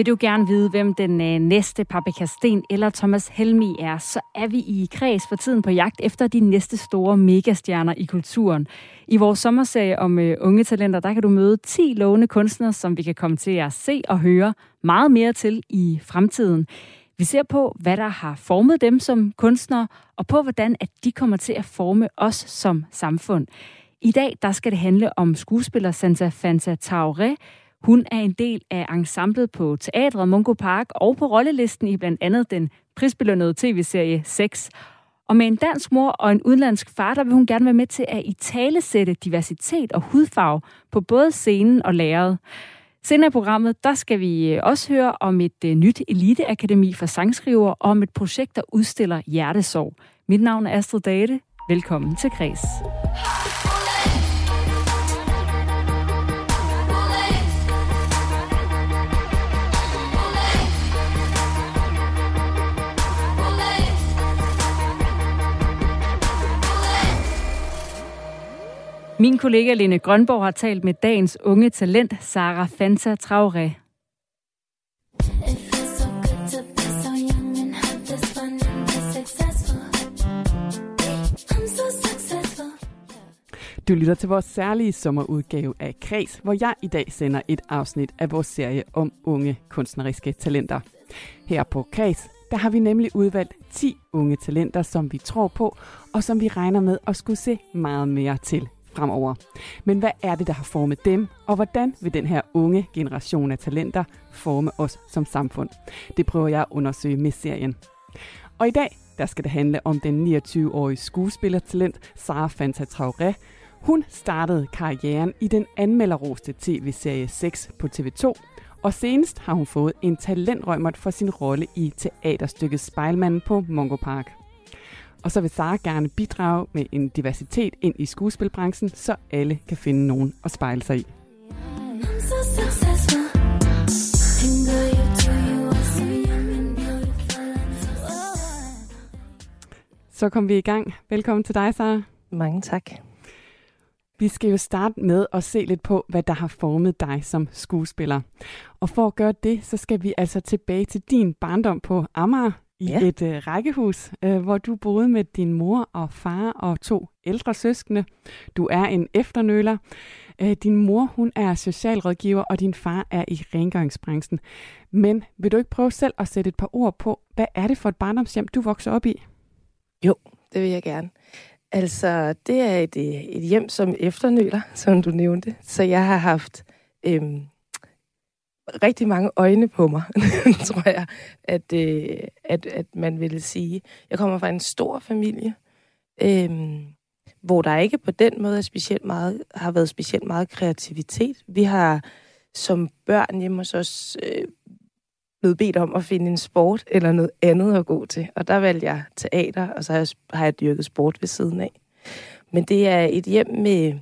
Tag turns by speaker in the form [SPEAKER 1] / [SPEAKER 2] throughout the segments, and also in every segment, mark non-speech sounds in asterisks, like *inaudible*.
[SPEAKER 1] Vil du gerne vide, hvem den øh, næste Paprika Sten eller Thomas Helmi er, så er vi i kreds for tiden på jagt efter de næste store megastjerner i kulturen. I vores sommerserie om øh, unge talenter, der kan du møde 10 lovende kunstnere, som vi kan komme til at se og høre meget mere til i fremtiden. Vi ser på, hvad der har formet dem som kunstnere, og på, hvordan at de kommer til at forme os som samfund. I dag der skal det handle om skuespiller Santa Fanta Taure, hun er en del af ensemblet på Teatret Mungo Park og på rollelisten i blandt andet den prisbelønnede tv-serie 6. Og med en dansk mor og en udenlandsk far, der vil hun gerne være med til at italesætte diversitet og hudfarve på både scenen og lærredet. Senere i programmet, der skal vi øh, også høre om et øh, nyt eliteakademi for sangskriver og om et projekt, der udstiller hjertesorg. Mit navn er Astrid Date. Velkommen til Kreds. Min kollega Lene Grønborg har talt med dagens unge talent, Sara Fanta Traoré.
[SPEAKER 2] Du lytter til vores særlige sommerudgave af Kreds, hvor jeg i dag sender et afsnit af vores serie om unge kunstneriske talenter. Her på Kreds, der har vi nemlig udvalgt 10 unge talenter, som vi tror på, og som vi regner med at skulle se meget mere til fremover. Men hvad er det, der har formet dem, og hvordan vil den her unge generation af talenter forme os som samfund? Det prøver jeg at undersøge med serien. Og i dag, der skal det handle om den 29-årige skuespillertalent Sara Fanta Traoré. Hun startede karrieren i den anmelderroste tv-serie 6 på TV2, og senest har hun fået en talentrømmert for sin rolle i teaterstykket Spejlmanden på Mongo Park. Og så vil Sara gerne bidrage med en diversitet ind i skuespilbranchen, så alle kan finde nogen at spejle sig i. Så kom vi i gang. Velkommen til dig, Sara.
[SPEAKER 3] Mange tak.
[SPEAKER 2] Vi skal jo starte med at se lidt på, hvad der har formet dig som skuespiller. Og for at gøre det, så skal vi altså tilbage til din barndom på Amager i ja. et øh, rækkehus, øh, hvor du boede med din mor og far og to ældre søskende. Du er en efternøler. Øh, din mor, hun er socialrådgiver, og din far er i rengøringsbranchen. Men vil du ikke prøve selv at sætte et par ord på, hvad er det for et barndomshjem, du vokser op i?
[SPEAKER 3] Jo, det vil jeg gerne. Altså, det er et, øh, et hjem som efternøler, *laughs* som du nævnte. Så jeg har haft øhm, rigtig mange øjne på mig, *laughs* tror jeg, at, øh, at, at man ville sige. Jeg kommer fra en stor familie, øh, hvor der ikke på den måde er specielt meget, har været specielt meget kreativitet. Vi har som børn hjemme hos os øh, blevet bedt om at finde en sport eller noget andet at gå til. Og der valgte jeg teater, og så har jeg, har jeg dyrket sport ved siden af. Men det er et hjem med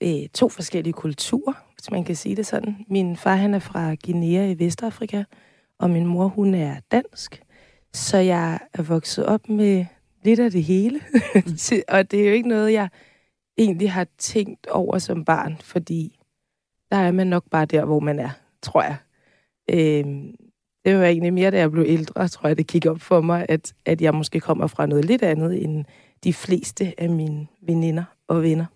[SPEAKER 3] øh, to forskellige kulturer hvis man kan sige det sådan. Min far, han er fra Guinea i Vestafrika, og min mor, hun er dansk. Så jeg er vokset op med lidt af det hele. *laughs* og det er jo ikke noget, jeg egentlig har tænkt over som barn, fordi der er man nok bare der, hvor man er, tror jeg. Øhm, det var egentlig mere, da jeg blev ældre, tror jeg, det kiggede op for mig, at, at jeg måske kommer fra noget lidt andet end de fleste af mine veninder og venner.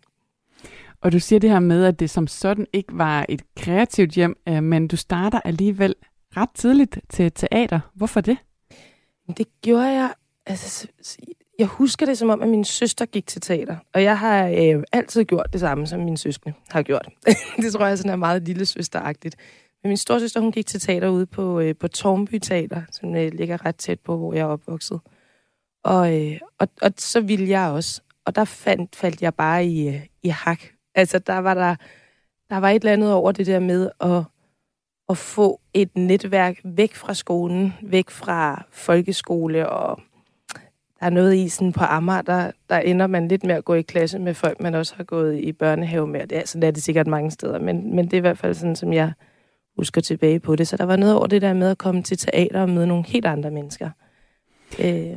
[SPEAKER 2] Og du siger det her med, at det som sådan ikke var et kreativt hjem, øh, men du starter alligevel ret tidligt til teater. Hvorfor det?
[SPEAKER 3] Det gjorde jeg... Altså, jeg husker det som om, at min søster gik til teater. Og jeg har øh, altid gjort det samme, som min søskende har gjort. *laughs* det tror jeg sådan er meget lille søsteragtigt. Men min storsøster, hun gik til teater ude på, øh, på Tormby Teater, som øh, ligger ret tæt på, hvor jeg er opvokset. Og, øh, og, og så ville jeg også. Og der fandt, faldt jeg bare i, øh, i hak Altså, der var der, der var et eller andet over det der med at, at få et netværk væk fra skolen, væk fra folkeskole, og der er noget i sådan på Amager, der, der ender man lidt med at gå i klasse med folk, man også har gået i børnehave med. Det er, sådan er det sikkert mange steder, men, men det er i hvert fald sådan, som jeg husker tilbage på det. Så der var noget over det der med at komme til teater og møde nogle helt andre mennesker.
[SPEAKER 2] Øh.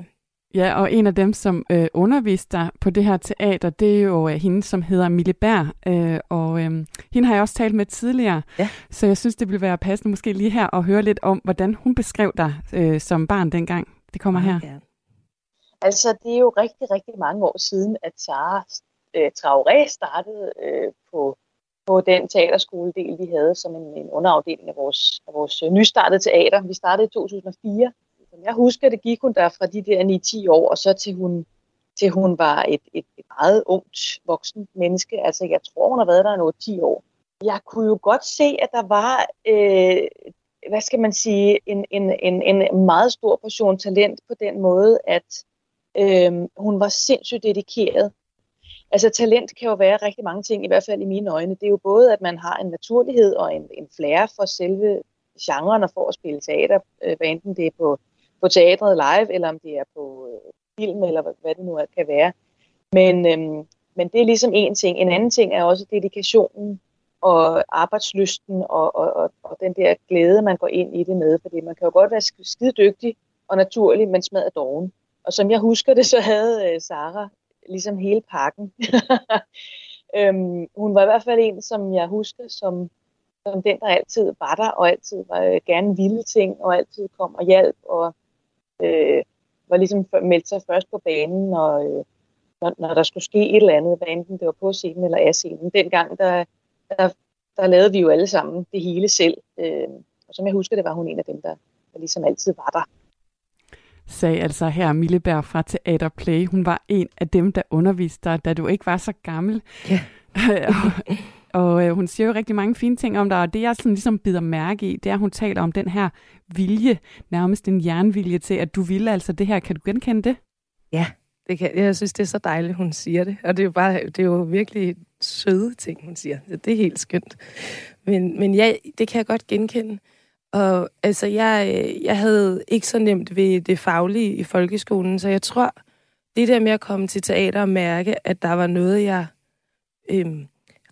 [SPEAKER 2] Ja, og en af dem, som øh, underviste dig på det her teater, det er jo øh, hende, som hedder Mille Bær, øh, og øh, hende har jeg også talt med tidligere, ja. så jeg synes, det ville være passende måske lige her at høre lidt om, hvordan hun beskrev dig øh, som barn dengang. Det kommer her. Ja.
[SPEAKER 4] Altså, det er jo rigtig, rigtig mange år siden, at Sara øh, Traoré startede øh, på, på den teaterskoledel, vi havde som en, en underafdeling af vores, af vores øh, nystartede teater. Vi startede i 2004. Som jeg husker, det gik hun der fra de der 9-10 år, og så til hun, til hun var et, et, et meget ungt voksen menneske. Altså, jeg tror, hun har været der noget 10 år. Jeg kunne jo godt se, at der var øh, hvad skal man sige, en, en, en, en meget stor portion talent på den måde, at øh, hun var sindssygt dedikeret. Altså talent kan jo være rigtig mange ting, i hvert fald i mine øjne. Det er jo både, at man har en naturlighed og en, en flair for selve genren og for at spille teater, øh, hvad enten det er på, på teatret live, eller om det er på øh, film, eller hvad, hvad det nu er, kan være. Men, øhm, men det er ligesom en ting. En anden ting er også dedikationen og arbejdslysten og, og, og, og den der glæde, man går ind i det med. Fordi man kan jo godt være skide dygtig og naturlig, men smadret doven. Og som jeg husker det, så havde øh, Sara ligesom hele pakken. *laughs* øhm, hun var i hvert fald en, som jeg husker, som, som den, der altid var der, og altid var, øh, gerne ville ting, og altid kom og hjalp, og øh, var ligesom meldt sig først på banen, og øh, når, når der skulle ske et eller andet, hvad enten det var på scenen eller af scenen. Dengang, der, der, der lavede vi jo alle sammen det hele selv. Øh, og som jeg husker, det var hun en af dem, der, der ligesom altid var der
[SPEAKER 2] sagde altså her Milleberg fra Teater Play. Hun var en af dem, der underviste dig, da du ikke var så gammel. Ja. *laughs* *laughs* og, øh, hun siger jo rigtig mange fine ting om dig, og det jeg sådan ligesom bider mærke i, det er, at hun taler om den her vilje, nærmest en jernvilje til, at du ville altså det her. Kan du genkende det?
[SPEAKER 3] Ja, det kan, jeg synes, det er så dejligt, hun siger det. Og det er jo, bare, det er jo virkelig søde ting, hun siger. Det er helt skønt. Men, men ja, det kan jeg godt genkende. Og altså, jeg, øh, jeg havde ikke så nemt ved det faglige i folkeskolen, så jeg tror, det der med at komme til teater og mærke, at der var noget, jeg øhm,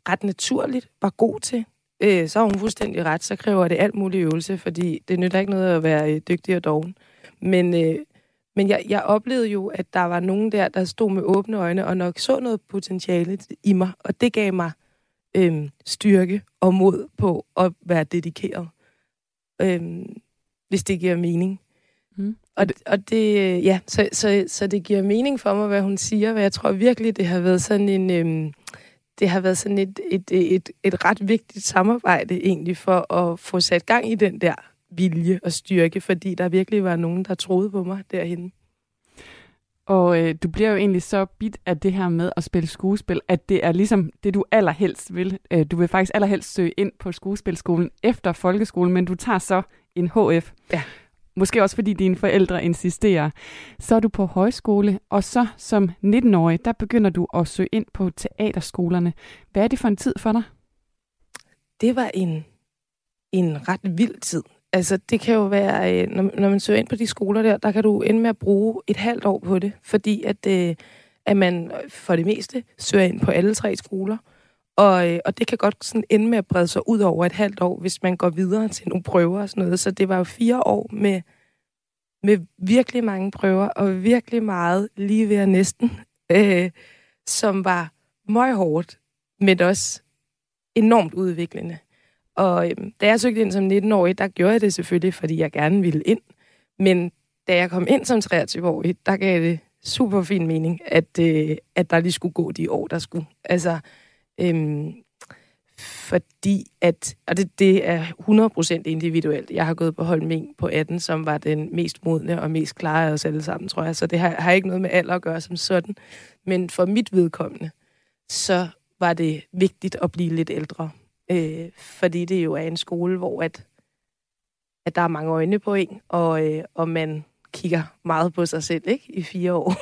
[SPEAKER 3] ret naturligt var god til, øh, så har hun fuldstændig ret. Så kræver det alt mulig øvelse, fordi det nytter ikke noget at være øh, dygtig og doven. Men, øh, men jeg, jeg oplevede jo, at der var nogen der, der stod med åbne øjne og nok så noget potentiale i mig, og det gav mig øh, styrke og mod på at være dedikeret øhm, hvis det giver mening. Mm. Og, og det, ja, så, så, så det giver mening for mig, hvad hun siger, og jeg tror virkelig, det har været sådan en, øhm, det har været sådan et, et, et, et ret vigtigt samarbejde egentlig for at få sat gang i den der vilje og styrke, fordi der virkelig var nogen, der troede på mig derhen.
[SPEAKER 2] Og øh, du bliver jo egentlig så bit af det her med at spille skuespil, at det er ligesom det, du allerhelst vil. Øh, du vil faktisk allerhelst søge ind på skuespilskolen efter folkeskolen, men du tager så en HF. Ja. Måske også fordi dine forældre insisterer. Så er du på højskole, og så som 19-årig, der begynder du at søge ind på teaterskolerne. Hvad er det for en tid for dig?
[SPEAKER 3] Det var en, en ret vild tid. Altså, det kan jo være, øh, når, når man søger ind på de skoler der, der kan du ende med at bruge et halvt år på det, fordi at, øh, at man øh, for det meste søger ind på alle tre skoler. Og, øh, og det kan godt sådan ende med at brede sig ud over et halvt år, hvis man går videre til nogle prøver og sådan noget. Så det var jo fire år med, med virkelig mange prøver, og virkelig meget lige ved at næsten, øh, som var meget hårdt, men også enormt udviklende. Og øh, da jeg søgte ind som 19-årig, der gjorde jeg det selvfølgelig, fordi jeg gerne ville ind. Men da jeg kom ind som 23-årig, der gav det super fin mening, at, øh, at der lige skulle gå de år, der skulle. Altså, øhm, fordi at, og det, det er 100% individuelt. Jeg har gået på Holming på 18, som var den mest modne og mest klare af os alle sammen, tror jeg. Så det har, har ikke noget med alder at gøre som sådan. Men for mit vedkommende, så var det vigtigt at blive lidt ældre. Øh, fordi det jo er en skole, hvor at, at der er mange øjne på en, og, øh, og man kigger meget på sig selv ikke i fire år.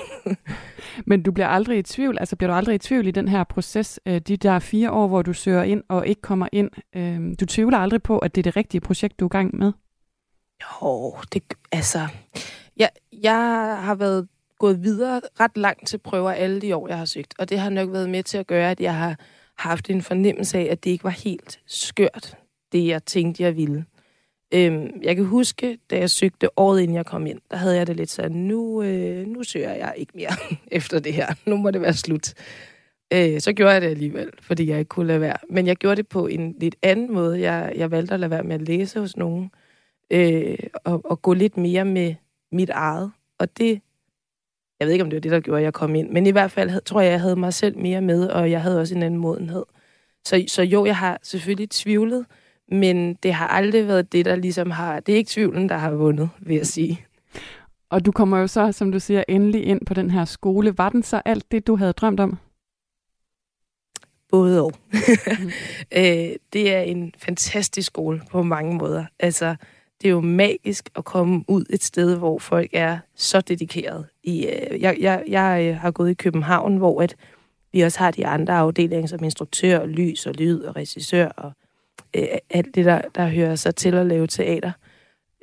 [SPEAKER 3] *laughs*
[SPEAKER 2] Men du bliver aldrig i tvivl, altså bliver du aldrig i tvivl i den her proces, øh, de der fire år, hvor du søger ind og ikke kommer ind. Øh, du tvivler aldrig på, at det er det rigtige projekt, du er i gang med?
[SPEAKER 3] Jo, det, altså, jeg, jeg har været gået videre ret langt til prøver alle de år, jeg har søgt. Og det har nok været med til at gøre, at jeg har haft en fornemmelse af, at det ikke var helt skørt, det jeg tænkte, jeg ville. Øhm, jeg kan huske, da jeg søgte året inden jeg kom ind, der havde jeg det lidt sådan, nu, øh, nu søger jeg ikke mere *laughs* efter det her. Nu må det være slut. Øh, så gjorde jeg det alligevel, fordi jeg ikke kunne lade være. Men jeg gjorde det på en lidt anden måde. Jeg, jeg valgte at lade være med at læse hos nogen, øh, og, og gå lidt mere med mit eget. Og det, jeg ved ikke, om det var det, der gjorde, at jeg kom ind, men i hvert fald havde, tror jeg, jeg havde mig selv mere med, og jeg havde også en anden modenhed. Så, så jo, jeg har selvfølgelig tvivlet, men det har aldrig været det, der ligesom har... Det er ikke tvivlen, der har vundet, vil jeg sige.
[SPEAKER 2] Og du kommer jo så, som du siger, endelig ind på den her skole. Var den så alt det, du havde drømt om?
[SPEAKER 3] Både og. mm. *laughs* øh, det er en fantastisk skole på mange måder. Altså, det er jo magisk at komme ud et sted, hvor folk er så dedikeret. I, øh, jeg, jeg, jeg øh, har gået i København, hvor at vi også har de andre afdelinger som instruktør, lys og lyd og regissør og øh, alt det, der, der hører sig til at lave teater.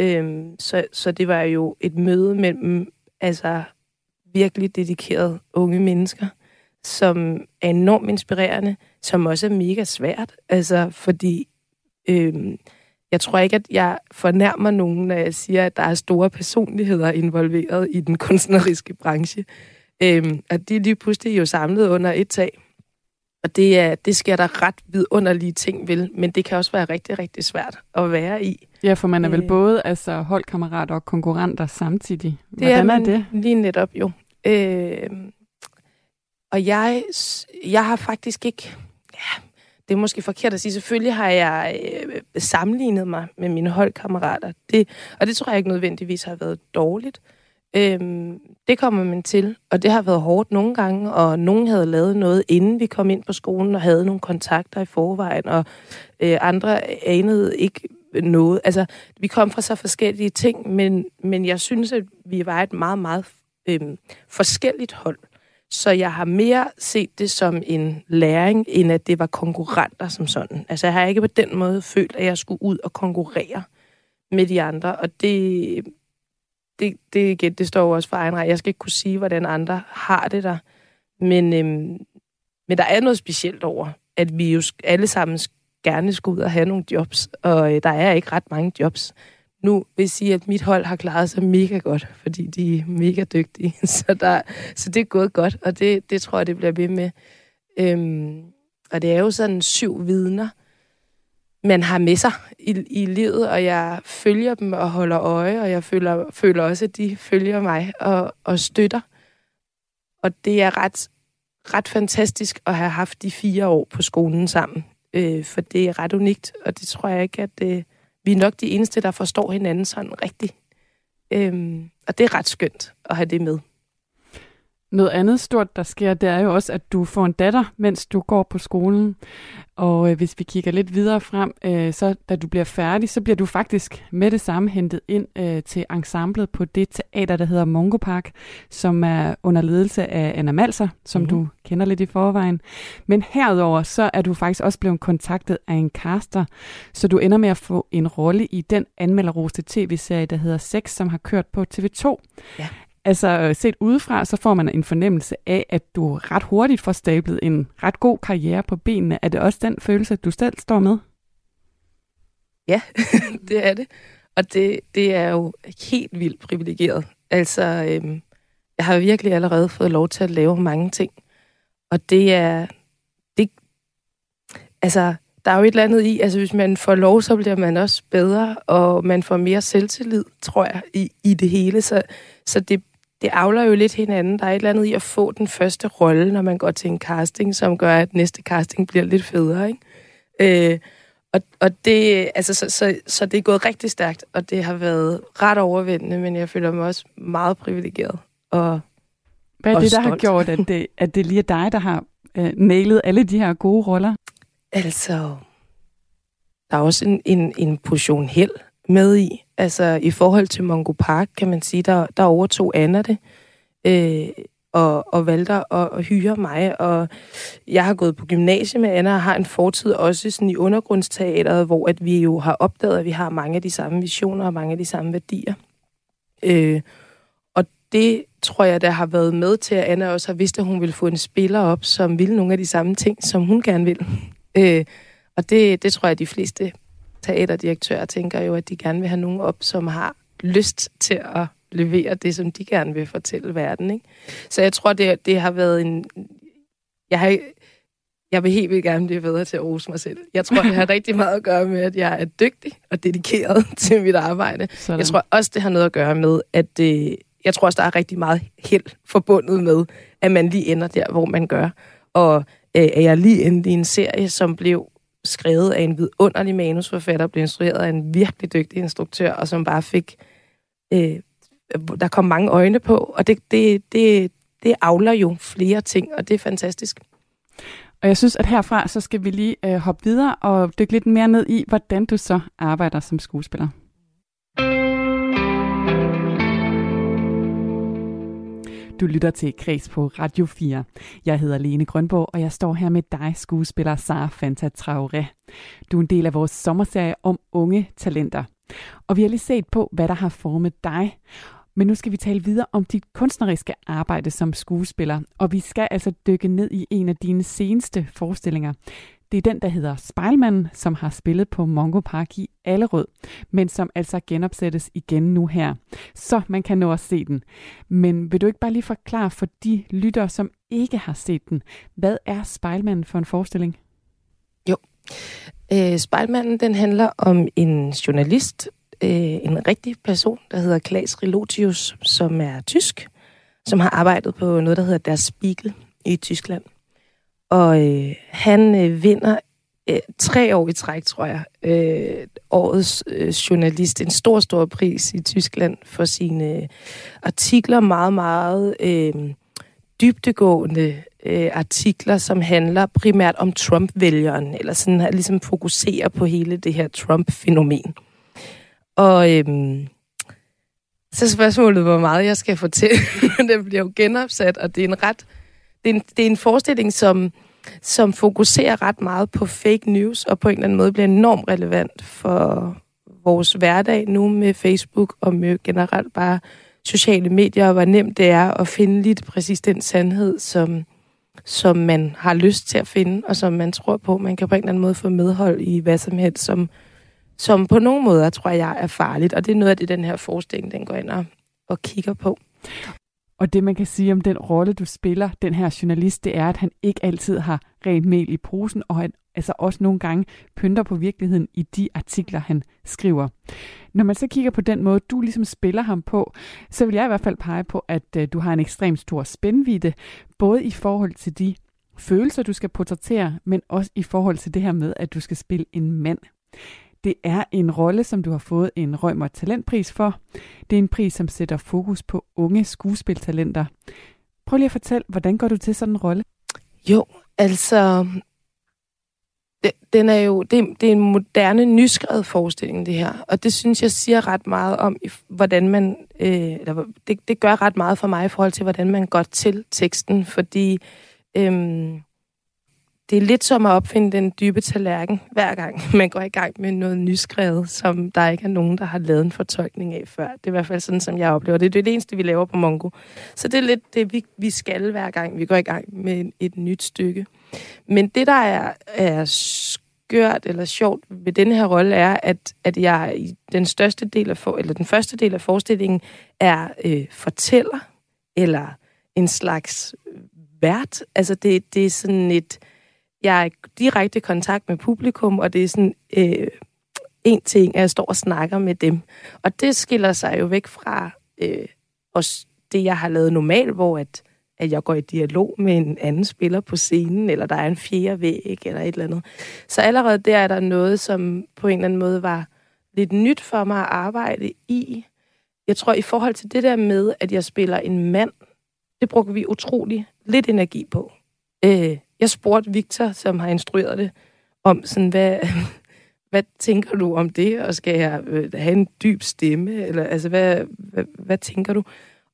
[SPEAKER 3] Øhm, så, så det var jo et møde mellem altså, virkelig dedikerede unge mennesker, som er enormt inspirerende, som også er mega svært. Altså, fordi øhm, jeg tror ikke, at jeg fornærmer nogen, når jeg siger, at der er store personligheder involveret i den kunstneriske branche. Øhm, at de lige pludselig jo samlet under et tag. Og det, er, det sker der ret vidunderlige ting vil, men det kan også være rigtig, rigtig svært at være i.
[SPEAKER 2] Ja, for man er vel øh, både altså, holdkammerater og konkurrenter samtidig.
[SPEAKER 3] Hvordan det er, er det? Lige netop jo. Øh, og jeg, jeg har faktisk ikke... Ja, det er måske forkert at sige. Selvfølgelig har jeg øh, sammenlignet mig med mine holdkammerater. Det, og det tror jeg ikke nødvendigvis har været dårligt. Øhm, det kommer man til, og det har været hårdt nogle gange, og nogen havde lavet noget, inden vi kom ind på skolen, og havde nogle kontakter i forvejen, og øh, andre anede ikke noget. Altså, vi kom fra så forskellige ting, men, men jeg synes, at vi var et meget, meget øhm, forskelligt hold. Så jeg har mere set det som en læring, end at det var konkurrenter som sådan. Altså, jeg har ikke på den måde følt, at jeg skulle ud og konkurrere med de andre, og det, det, det, igen, det står jo også for egen rej. Jeg skal ikke kunne sige, hvordan andre har det der. Men, øhm, men der er noget specielt over, at vi jo alle sammen gerne skulle ud og have nogle jobs, og øh, der er ikke ret mange jobs. Nu vil jeg sige, at mit hold har klaret sig mega godt, fordi de er mega dygtige. *laughs* Så, der, så det er gået godt, og det, det tror jeg, det bliver ved med. Øhm, og det er jo sådan syv vidner, man har med sig i, i livet, og jeg følger dem og holder øje, og jeg føler, føler også, at de følger mig og, og støtter. Og det er ret, ret fantastisk at have haft de fire år på skolen sammen, øh, for det er ret unikt, og det tror jeg ikke, at øh, vi er nok de eneste, der forstår hinanden sådan rigtigt. Øh, og det er ret skønt at have det med.
[SPEAKER 2] Noget andet stort, der sker, det er jo også, at du får en datter, mens du går på skolen. Og øh, hvis vi kigger lidt videre frem, øh, så da du bliver færdig, så bliver du faktisk med det samme hentet ind øh, til ensemblet på det teater, der hedder Mongo Park, som er under ledelse af Anna Malser, som mm. du kender lidt i forvejen. Men herudover, så er du faktisk også blevet kontaktet af en caster, så du ender med at få en rolle i den anmelderroste tv-serie, der hedder Sex, som har kørt på TV2. Ja. Altså øh, set udefra, så får man en fornemmelse af, at du ret hurtigt får stablet en ret god karriere på benene. Er det også den følelse, du selv står med?
[SPEAKER 3] Ja, *laughs* det er det. Og det, det er jo helt vildt privilegeret. Altså, øhm, jeg har virkelig allerede fået lov til at lave mange ting. Og det er... Det, altså, der er jo et eller andet i, altså hvis man får lov, så bliver man også bedre, og man får mere selvtillid, tror jeg, i, i det hele. Så, så det, det afler jo lidt hinanden. Der er et eller andet i at få den første rolle, når man går til en casting, som gør, at næste casting bliver lidt federe, ikke? Øh, og, og det, altså, så, så, så det er gået rigtig stærkt, og det har været ret overvældende, men jeg føler mig også meget privilegeret. Og,
[SPEAKER 2] Hvad er det, der har gjort, at det, at det lige er dig, der har øh, nailet alle de her gode roller?
[SPEAKER 3] Altså, der er også en, en, en portion held med i. Altså i forhold til Mongo Park, kan man sige, der, der overtog Anna det. Øh, og, og valgte at, at hyre mig. Og jeg har gået på gymnasiet med Anna og har en fortid også sådan i undergrundsteateret, hvor at vi jo har opdaget, at vi har mange af de samme visioner og mange af de samme værdier. Øh, og det tror jeg, der har været med til, at Anna også har vidst, at hun ville få en spiller op, som ville nogle af de samme ting, som hun gerne vil. Øh, og det, det tror jeg, at de fleste teaterdirektører tænker jo, at de gerne vil have nogen op, som har lyst til at levere det, som de gerne vil fortælle verden. Ikke? Så jeg tror, det, det har været en... Jeg, har, jeg vil helt vildt gerne blive bedre til at rose mig selv. Jeg tror, det har *laughs* rigtig meget at gøre med, at jeg er dygtig og dedikeret *laughs* til mit arbejde. Sådan. Jeg tror også, det har noget at gøre med, at det, jeg tror også, der er rigtig meget held forbundet med, at man lige ender der, hvor man gør. Og øh, at jeg lige endte i en serie, som blev skrevet af en vidunderlig manusforfatter, blev instrueret af en virkelig dygtig instruktør, og som bare fik... Øh, der kom mange øjne på, og det, det, det, det afler jo flere ting, og det er fantastisk.
[SPEAKER 2] Og jeg synes, at herfra, så skal vi lige øh, hoppe videre og dykke lidt mere ned i, hvordan du så arbejder som skuespiller. Du lytter til Kreds på Radio 4. Jeg hedder Lene Grønborg, og jeg står her med dig, skuespiller Sara Fanta Traoré. Du er en del af vores sommerserie om unge talenter. Og vi har lige set på, hvad der har formet dig. Men nu skal vi tale videre om dit kunstneriske arbejde som skuespiller, og vi skal altså dykke ned i en af dine seneste forestillinger. Det er den, der hedder Spejlmanden, som har spillet på Mongo Park i Allerød, men som altså genopsættes igen nu her. Så man kan nå at se den. Men vil du ikke bare lige forklare for de lyttere, som ikke har set den, hvad er Spejlmanden for en forestilling?
[SPEAKER 3] Jo. Øh, Spejlmanden, den handler om en journalist, øh, en rigtig person, der hedder Klaas Relotius, som er tysk, som har arbejdet på noget, der hedder Der Spiegel i Tyskland. Og øh, han øh, vinder øh, tre år i træk, tror jeg, øh, årets øh, journalist. En stor, stor pris i Tyskland for sine øh, artikler. Meget, meget øh, dybtegående øh, artikler, som handler primært om Trump-vælgeren, eller sådan her, ligesom fokuserer på hele det her Trump-fænomen. Og øh, så spørgsmålet, hvor meget jeg skal fortælle. *laughs* den bliver jo genopsat, og det er en ret... Det er en, det er en forestilling, som, som fokuserer ret meget på fake news, og på en eller anden måde bliver enormt relevant for vores hverdag nu med Facebook, og med generelt bare sociale medier, og hvor nemt det er at finde lige præcis den sandhed, som, som man har lyst til at finde, og som man tror på, man kan på en eller anden måde få medhold i hvad som helst, som som på nogle måder, tror jeg, er farligt. Og det er noget af det, den her forskning den går ind og, og kigger på.
[SPEAKER 2] Og det, man kan sige om den rolle, du spiller, den her journalist, det er, at han ikke altid har rent mel i posen, og han altså også nogle gange pynter på virkeligheden i de artikler, han skriver. Når man så kigger på den måde, du ligesom spiller ham på, så vil jeg i hvert fald pege på, at øh, du har en ekstremt stor spændvidde, både i forhold til de følelser, du skal portrættere, men også i forhold til det her med, at du skal spille en mand. Det er en rolle, som du har fået en Rømer Talentpris for. Det er en pris, som sætter fokus på unge skuespiltalenter. Prøv lige at fortælle, hvordan går du til sådan en rolle?
[SPEAKER 3] Jo, altså... Den er jo, det, det er en moderne, nyskrevet forestilling, det her. Og det synes jeg siger ret meget om, hvordan man... Øh, det, det gør ret meget for mig i forhold til, hvordan man går til teksten, fordi... Øh, det er lidt som at opfinde den dybe tallerken, hver gang *laughs* man går i gang med noget nyskrevet, som der ikke er nogen, der har lavet en fortolkning af før. Det er i hvert fald sådan, som jeg oplever det. Det er det eneste, vi laver på Mongo. Så det er lidt det, vi, vi skal hver gang, vi går i gang med et nyt stykke. Men det, der er, er skørt eller sjovt ved den her rolle, er, at, at jeg i den største del af for, eller den første del af forestillingen er øh, fortæller, eller en slags vært. Altså det, det er sådan et jeg er i direkte kontakt med publikum, og det er sådan øh, en ting, at jeg står og snakker med dem. Og det skiller sig jo væk fra øh, også det, jeg har lavet normalt, hvor at, at jeg går i dialog med en anden spiller på scenen, eller der er en fjerde væg, eller et eller andet. Så allerede der er der noget, som på en eller anden måde var lidt nyt for mig at arbejde i. Jeg tror, i forhold til det der med, at jeg spiller en mand, det brugte vi utrolig lidt energi på. Øh, jeg spurgte Victor, som har instrueret det, om sådan, hvad, *laughs* hvad tænker du om det, og skal jeg øh, have en dyb stemme, eller altså, hvad, hvad, hvad tænker du?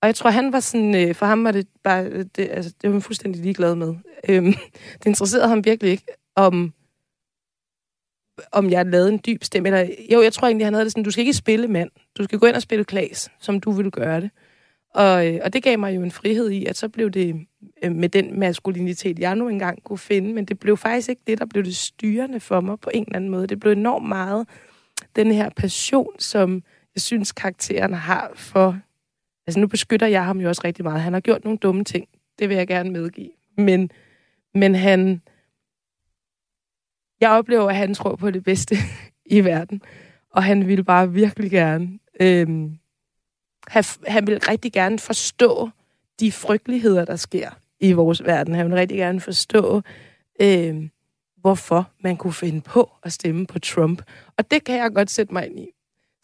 [SPEAKER 3] Og jeg tror, han var sådan, øh, for ham var det bare, øh, det, altså, det var han fuldstændig ligeglad med. Øhm, *laughs* det interesserede ham virkelig ikke, om, om jeg lavede en dyb stemme. Eller, jo, jeg tror egentlig, han havde det sådan, du skal ikke spille mand. Du skal gå ind og spille klas, som du vil gøre det. Og, øh, og det gav mig jo en frihed i, at så blev det øh, med den maskulinitet, jeg nu engang kunne finde, men det blev faktisk ikke det, der blev det styrende for mig på en eller anden måde. Det blev enormt meget den her passion, som jeg synes, karakteren har for... Altså nu beskytter jeg ham jo også rigtig meget. Han har gjort nogle dumme ting, det vil jeg gerne medgive. Men, men han... Jeg oplever, at han tror på det bedste *laughs* i verden. Og han vil bare virkelig gerne... Øhm, have, han vil rigtig gerne forstå de frygteligheder, der sker i vores verden. Han vil rigtig gerne forstå, øhm, hvorfor man kunne finde på at stemme på Trump. Og det kan jeg godt sætte mig ind i.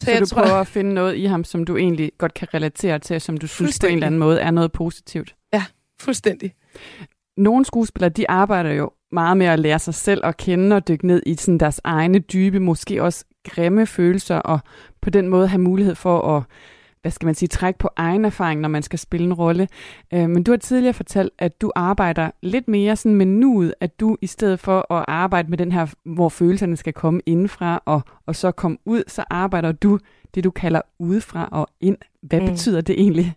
[SPEAKER 2] Så, så jeg du tror, prøver at finde noget i ham, som du egentlig godt kan relatere til, som du synes på en eller anden måde er noget positivt?
[SPEAKER 3] Ja, fuldstændig.
[SPEAKER 2] Nogle skuespillere, de arbejder jo meget med at lære sig selv at kende og dykke ned i sådan deres egne dybe, måske også grimme følelser, og på den måde have mulighed for at hvad skal man sige, trække på egen erfaring, når man skal spille en rolle. Øh, men du har tidligere fortalt, at du arbejder lidt mere sådan med nuet, at du i stedet for at arbejde med den her, hvor følelserne skal komme indfra og, og så komme ud, så arbejder du det, du kalder udefra og ind. Hvad mm. betyder det egentlig?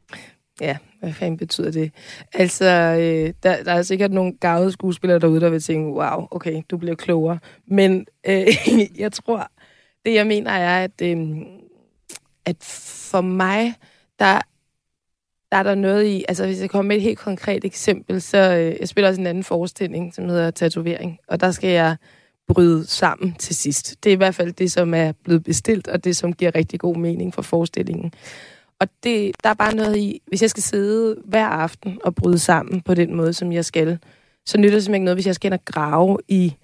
[SPEAKER 3] Ja, hvad fanden betyder det? Altså, øh, der, der er sikkert nogle gavede skuespillere derude, der vil tænke, wow, okay, du bliver klogere. Men øh, *laughs* jeg tror, det jeg mener er, at, øh, at for mig, der, der er der noget i, altså hvis jeg kommer med et helt konkret eksempel, så øh, jeg spiller også en anden forestilling, som hedder Tatovering, og der skal jeg bryde sammen til sidst. Det er i hvert fald det, som er blevet bestilt, og det, som giver rigtig god mening for forestillingen. Og det, der er bare noget i, hvis jeg skal sidde hver aften og bryde sammen på den måde, som jeg skal, så nytter det simpelthen ikke noget, hvis jeg skal ind og grave i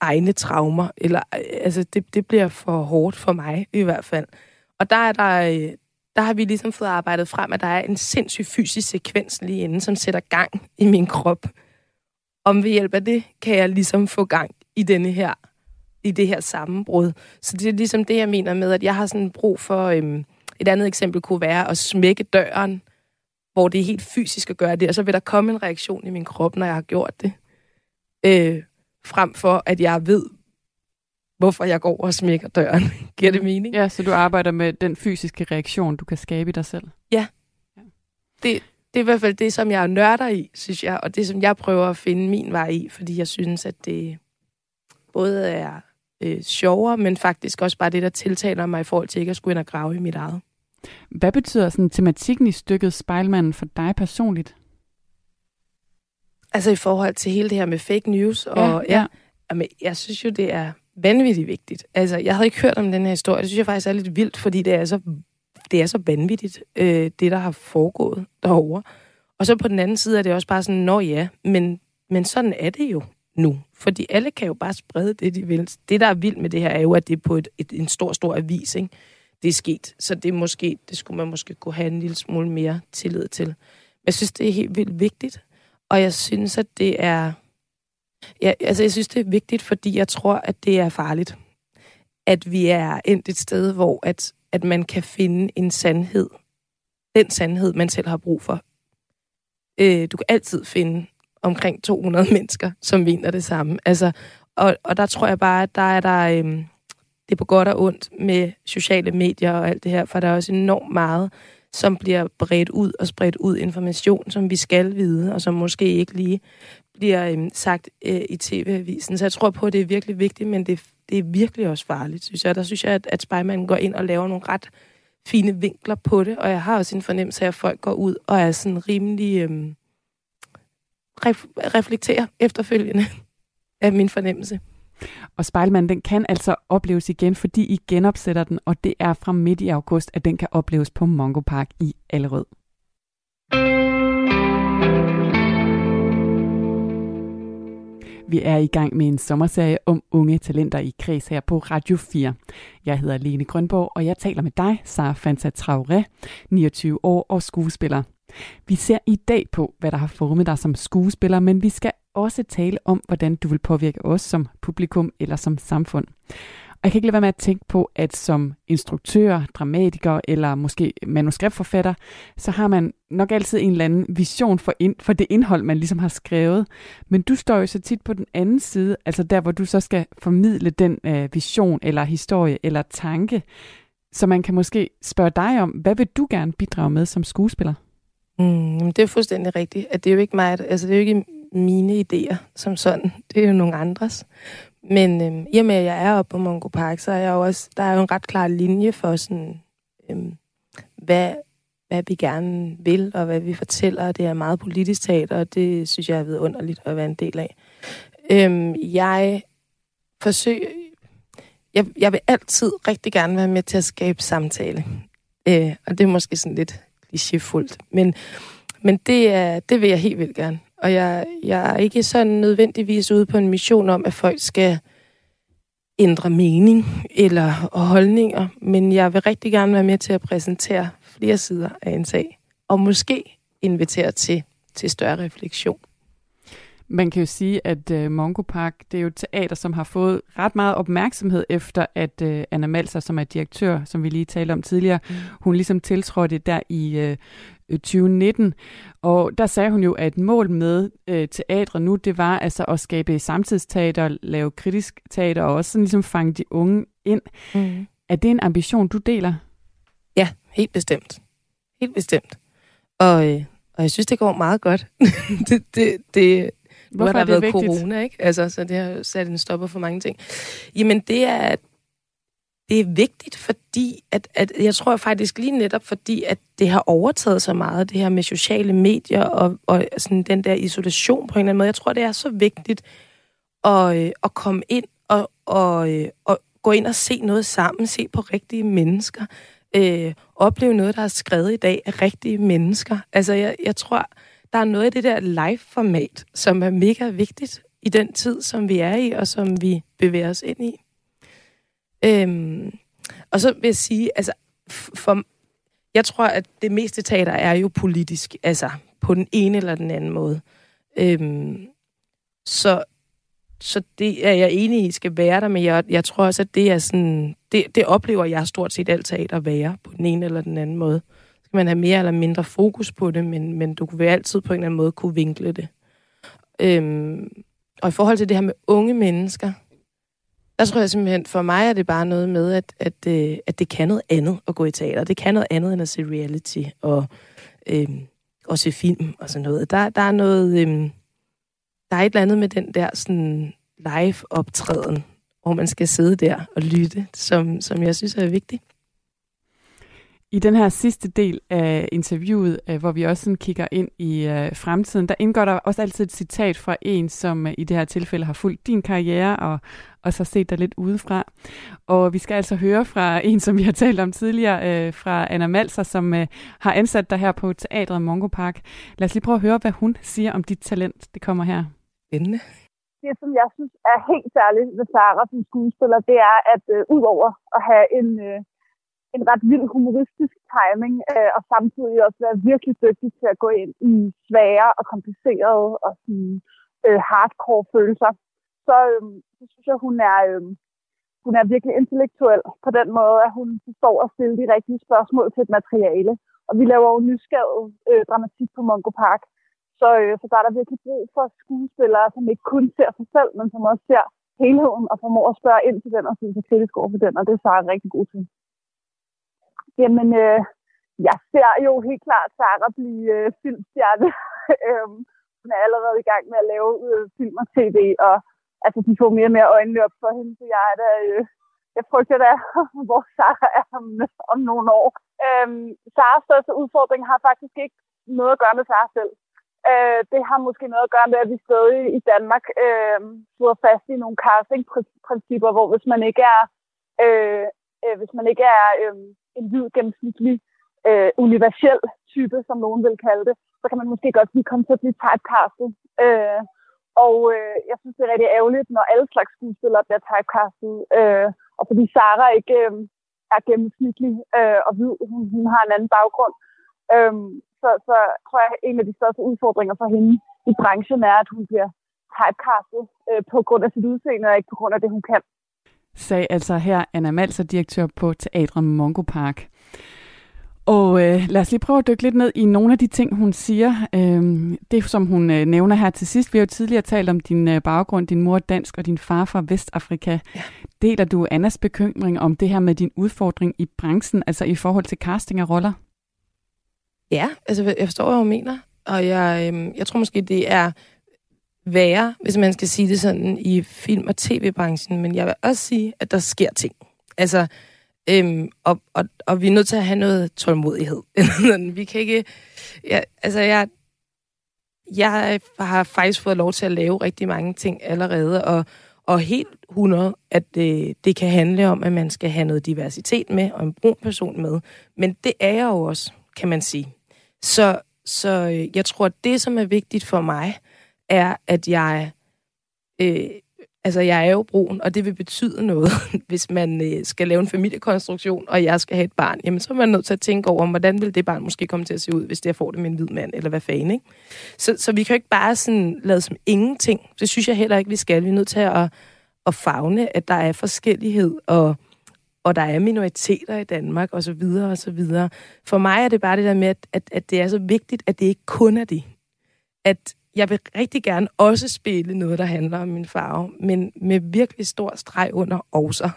[SPEAKER 3] egne traumer. Eller, altså, det, det bliver for hårdt for mig i hvert fald. Og der er der, øh, der har vi ligesom fået arbejdet frem, at der er en sindssyg fysisk sekvens lige inden, som sætter gang i min krop. Om ved hjælp af det, kan jeg ligesom få gang i denne her i det her sammenbrud. Så det er ligesom det, jeg mener med, at jeg har sådan brug for... Øhm, et andet eksempel kunne være at smække døren, hvor det er helt fysisk at gøre det, og så vil der komme en reaktion i min krop, når jeg har gjort det. Øh, frem for, at jeg ved, hvorfor jeg går og smækker døren. *laughs* Giver det mening?
[SPEAKER 2] Ja, så du arbejder med den fysiske reaktion, du kan skabe i dig selv.
[SPEAKER 3] Ja. Det, det er i hvert fald det, som jeg nørder i, synes jeg, og det, som jeg prøver at finde min vej i, fordi jeg synes, at det både er øh, sjovere, men faktisk også bare det, der tiltaler mig i forhold til ikke at skulle ind og grave i mit eget.
[SPEAKER 2] Hvad betyder sådan tematikken i stykket Spejlmanden for dig personligt?
[SPEAKER 3] Altså i forhold til hele det her med fake news, og ja, ja. Jamen, jeg synes jo, det er vanvittigt vigtigt. Altså, jeg havde ikke hørt om den her historie. Det synes jeg faktisk er lidt vildt, fordi det er så, det er så vanvittigt, øh, det der har foregået derovre. Og så på den anden side er det også bare sådan, nå ja, men, men sådan er det jo nu. Fordi alle kan jo bare sprede det, de vil. Det, der er vildt med det her, er jo, at det er på et, et, en stor, stor avis, ikke? det er sket. Så det, er måske, det skulle man måske kunne have en lille smule mere tillid til. Jeg synes, det er helt vildt vigtigt. Og jeg synes, at det er... Ja, altså, jeg synes, det er vigtigt, fordi jeg tror, at det er farligt. At vi er endt et sted, hvor at, at man kan finde en sandhed. Den sandhed, man selv har brug for. Øh, du kan altid finde omkring 200 mennesker, som mener det samme. Altså, og, og der tror jeg bare, at der er der... Øh, det er på godt og ondt med sociale medier og alt det her, for der er også enormt meget, som bliver bredt ud og spredt ud information, som vi skal vide, og som måske ikke lige bliver øhm, sagt øh, i tv-avisen. Så jeg tror på, at det er virkelig vigtigt, men det, det er virkelig også farligt, synes jeg. Der synes jeg, at, at Spejmanden går ind og laver nogle ret fine vinkler på det, og jeg har også en fornemmelse af, at folk går ud og er sådan rimelig... Øhm, ref- reflekterer efterfølgende af *laughs* min fornemmelse.
[SPEAKER 2] Og Spejlmanden, den kan altså opleves igen, fordi I genopsætter den, og det er fra midt i august, at den kan opleves på Mongo Park i Allerød. Vi er i gang med en sommerserie om unge talenter i kreds her på Radio 4. Jeg hedder Lene Grønborg, og jeg taler med dig, Sara Fanta Traoré, 29 år og skuespiller. Vi ser i dag på, hvad der har formet dig som skuespiller, men vi skal også tale om, hvordan du vil påvirke os som publikum eller som samfund. Og jeg kan ikke lade være med at tænke på, at som instruktør, dramatiker eller måske manuskriptforfatter, så har man nok altid en eller anden vision for, ind, for det indhold, man ligesom har skrevet. Men du står jo så tit på den anden side, altså der, hvor du så skal formidle den øh, vision eller historie eller tanke. Så man kan måske spørge dig om, hvad vil du gerne bidrage med som skuespiller?
[SPEAKER 3] Mm, det er fuldstændig rigtigt. At det er jo ikke mig, altså det er jo ikke mine idéer som sådan. Det er jo nogle andres. Men øhm, i og med, at jeg er oppe på Mongo Park, så er jeg jo også, der er jo en ret klar linje for sådan, øhm, hvad, hvad vi gerne vil, og hvad vi fortæller. Det er meget politisk teater, og det synes jeg er vidunderligt at være en del af. Øhm, jeg forsøger... Jeg, jeg vil altid rigtig gerne være med til at skabe samtale. Øh, og det er måske sådan lidt klichéfuldt. Men, men det, er, det vil jeg helt vildt gerne. Og jeg, jeg er ikke sådan nødvendigvis ude på en mission om, at folk skal ændre mening eller holdninger, men jeg vil rigtig gerne være med til at præsentere flere sider af en sag, og måske invitere til, til større refleksion.
[SPEAKER 2] Man kan jo sige, at uh, Mongo Park, det er jo et teater, som har fået ret meget opmærksomhed efter, at uh, Anna Malser, som er direktør, som vi lige talte om tidligere, mm. hun ligesom tiltrådte der i uh, 2019. Og der sagde hun jo, at mål med uh, teatret nu, det var altså at skabe samtidsteater, lave kritisk teater og også sådan ligesom fange de unge ind. Mm. Er det en ambition, du deler?
[SPEAKER 3] Ja, helt bestemt. Helt bestemt. Og, øh, og jeg synes, det går meget godt. *laughs* det, det, det, nu har der været vigtigt? corona, ikke? Altså, så det har sat en stopper for mange ting. Jamen, det er, det er vigtigt, fordi at, at jeg tror faktisk lige netop, fordi at det har overtaget så meget, det her med sociale medier og, og sådan den der isolation på en eller anden måde. Jeg tror, det er så vigtigt at, øh, at komme ind og, og, øh, og gå ind og se noget sammen, se på rigtige mennesker, øh, opleve noget, der er skrevet i dag af rigtige mennesker. Altså, jeg, jeg tror, der er noget af det der live-format, som er mega vigtigt i den tid, som vi er i, og som vi bevæger os ind i. Øhm, og så vil jeg sige, altså, for, jeg tror, at det meste teater er jo politisk, altså på den ene eller den anden måde. Øhm, så, så det er jeg enig i, skal være der, men jeg, jeg tror også, at det er sådan, det, det oplever jeg stort set alt teater at være på den ene eller den anden måde man have mere eller mindre fokus på det, men, men du vil altid på en eller anden måde kunne vinkle det. Øhm, og i forhold til det her med unge mennesker, der tror jeg simpelthen, for mig er det bare noget med, at, at, øh, at det kan noget andet at gå i teater. Det kan noget andet end at se reality og, øh, og se film og sådan noget. Der, der er noget... Øh, der er et eller andet med den der sådan live-optræden, hvor man skal sidde der og lytte, som, som jeg synes er vigtigt.
[SPEAKER 2] I den her sidste del af interviewet, øh, hvor vi også sådan kigger ind i øh, fremtiden, der indgår der også altid et citat fra en, som øh, i det her tilfælde har fulgt din karriere og, og så set dig lidt udefra. Og vi skal altså høre fra en, som vi har talt om tidligere, fra Anna Malser, som har ansat dig her på teatret Mongo Park. Lad os lige prøve at høre, hvad hun siger om dit talent. Det kommer her.
[SPEAKER 3] Spændende.
[SPEAKER 5] Det, som jeg synes er helt særligt ved Sarah som skuespiller, det er, at øh, udover at have en... Øh, en ret vild humoristisk timing, øh, og samtidig også være virkelig dygtig til at gå ind i svære og komplicerede og sådan, øh, hardcore følelser. Så, øhm, så synes jeg, hun er, øhm, hun er virkelig intellektuel på den måde, at hun forstår at stille de rigtige spørgsmål til et materiale. Og vi laver jo nysgerrig øh, dramatik på Mongo Park. Så, øh, så der er der virkelig brug for skuespillere, som ikke kun ser sig selv, men som også ser helheden og formår at spørge ind til den og synes sig kritisk over for den, og det er Sara rigtig god til. Jamen, øh, jeg ser jo helt klart Sara blive øh, filmstjerne. *laughs* øhm, hun er allerede i gang med at lave øh, film og tv, og altså, de får mere og mere øjnene op for hende, så jeg er da, øh, jeg frygter da, *laughs* hvor Sara er om, om nogle år. Øhm, Saras største udfordring har faktisk ikke noget at gøre med Sara selv. Øh, det har måske noget at gøre med, at vi stadig i Danmark øh, sidder fast i nogle casting-principper, hvor hvis man ikke er, øh, øh, hvis man ikke er øh, en hvid, gennemsnitlig, øh, universel type, som nogen vil kalde det, så kan man måske godt blive komme til at blive typecastet. Øh, og øh, jeg synes, det er rigtig ærgerligt, når alle slags skuespillere bliver typecastet. Øh, og fordi Sara ikke øh, er gennemsnitlig øh, og hvid, hun, hun har en anden baggrund. Øh, så, så tror jeg, at en af de største udfordringer for hende i branchen er, at hun bliver typecastet øh, på grund af sit udseende, og ikke på grund af det, hun kan
[SPEAKER 2] Sag altså her Anna Malser, direktør på Teatret Mongo Park. Og øh, lad os lige prøve at dykke lidt ned i nogle af de ting, hun siger. Øh, det, som hun øh, nævner her til sidst. Vi har jo tidligere talt om din øh, baggrund. Din mor er dansk, og din far fra Vestafrika. Ja. Deler du Annas bekymring om det her med din udfordring i branchen, altså i forhold til casting af roller?
[SPEAKER 3] Ja, altså jeg forstår, hvad hun mener. Og jeg, øh, jeg tror måske, det er værre, hvis man skal sige det sådan, i film- og tv-branchen. Men jeg vil også sige, at der sker ting. Altså, øhm, og, og, og vi er nødt til at have noget tålmodighed. *laughs* vi kan ikke... Ja, altså, jeg, jeg har faktisk fået lov til at lave rigtig mange ting allerede, og, og helt 100, at det, det kan handle om, at man skal have noget diversitet med, og en brun person med. Men det er jeg jo også, kan man sige. Så, så øh, jeg tror, at det, som er vigtigt for mig, er, at jeg... Øh, altså, jeg er jo brun, og det vil betyde noget, *laughs* hvis man øh, skal lave en familiekonstruktion, og jeg skal have et barn. Jamen, så er man nødt til at tænke over, hvordan vil det barn måske komme til at se ud, hvis jeg får det med en hvid mand, eller hvad fanden, ikke? Så, så vi kan jo ikke bare sådan lade som ingenting. Det synes jeg heller ikke, vi skal. Vi er nødt til at, at fagne, at der er forskellighed, og og der er minoriteter i Danmark, og så videre, og så videre. For mig er det bare det der med, at, at, at det er så vigtigt, at det ikke kun er det. At jeg vil rigtig gerne også spille noget, der handler om min farve, men med virkelig stor streg under også.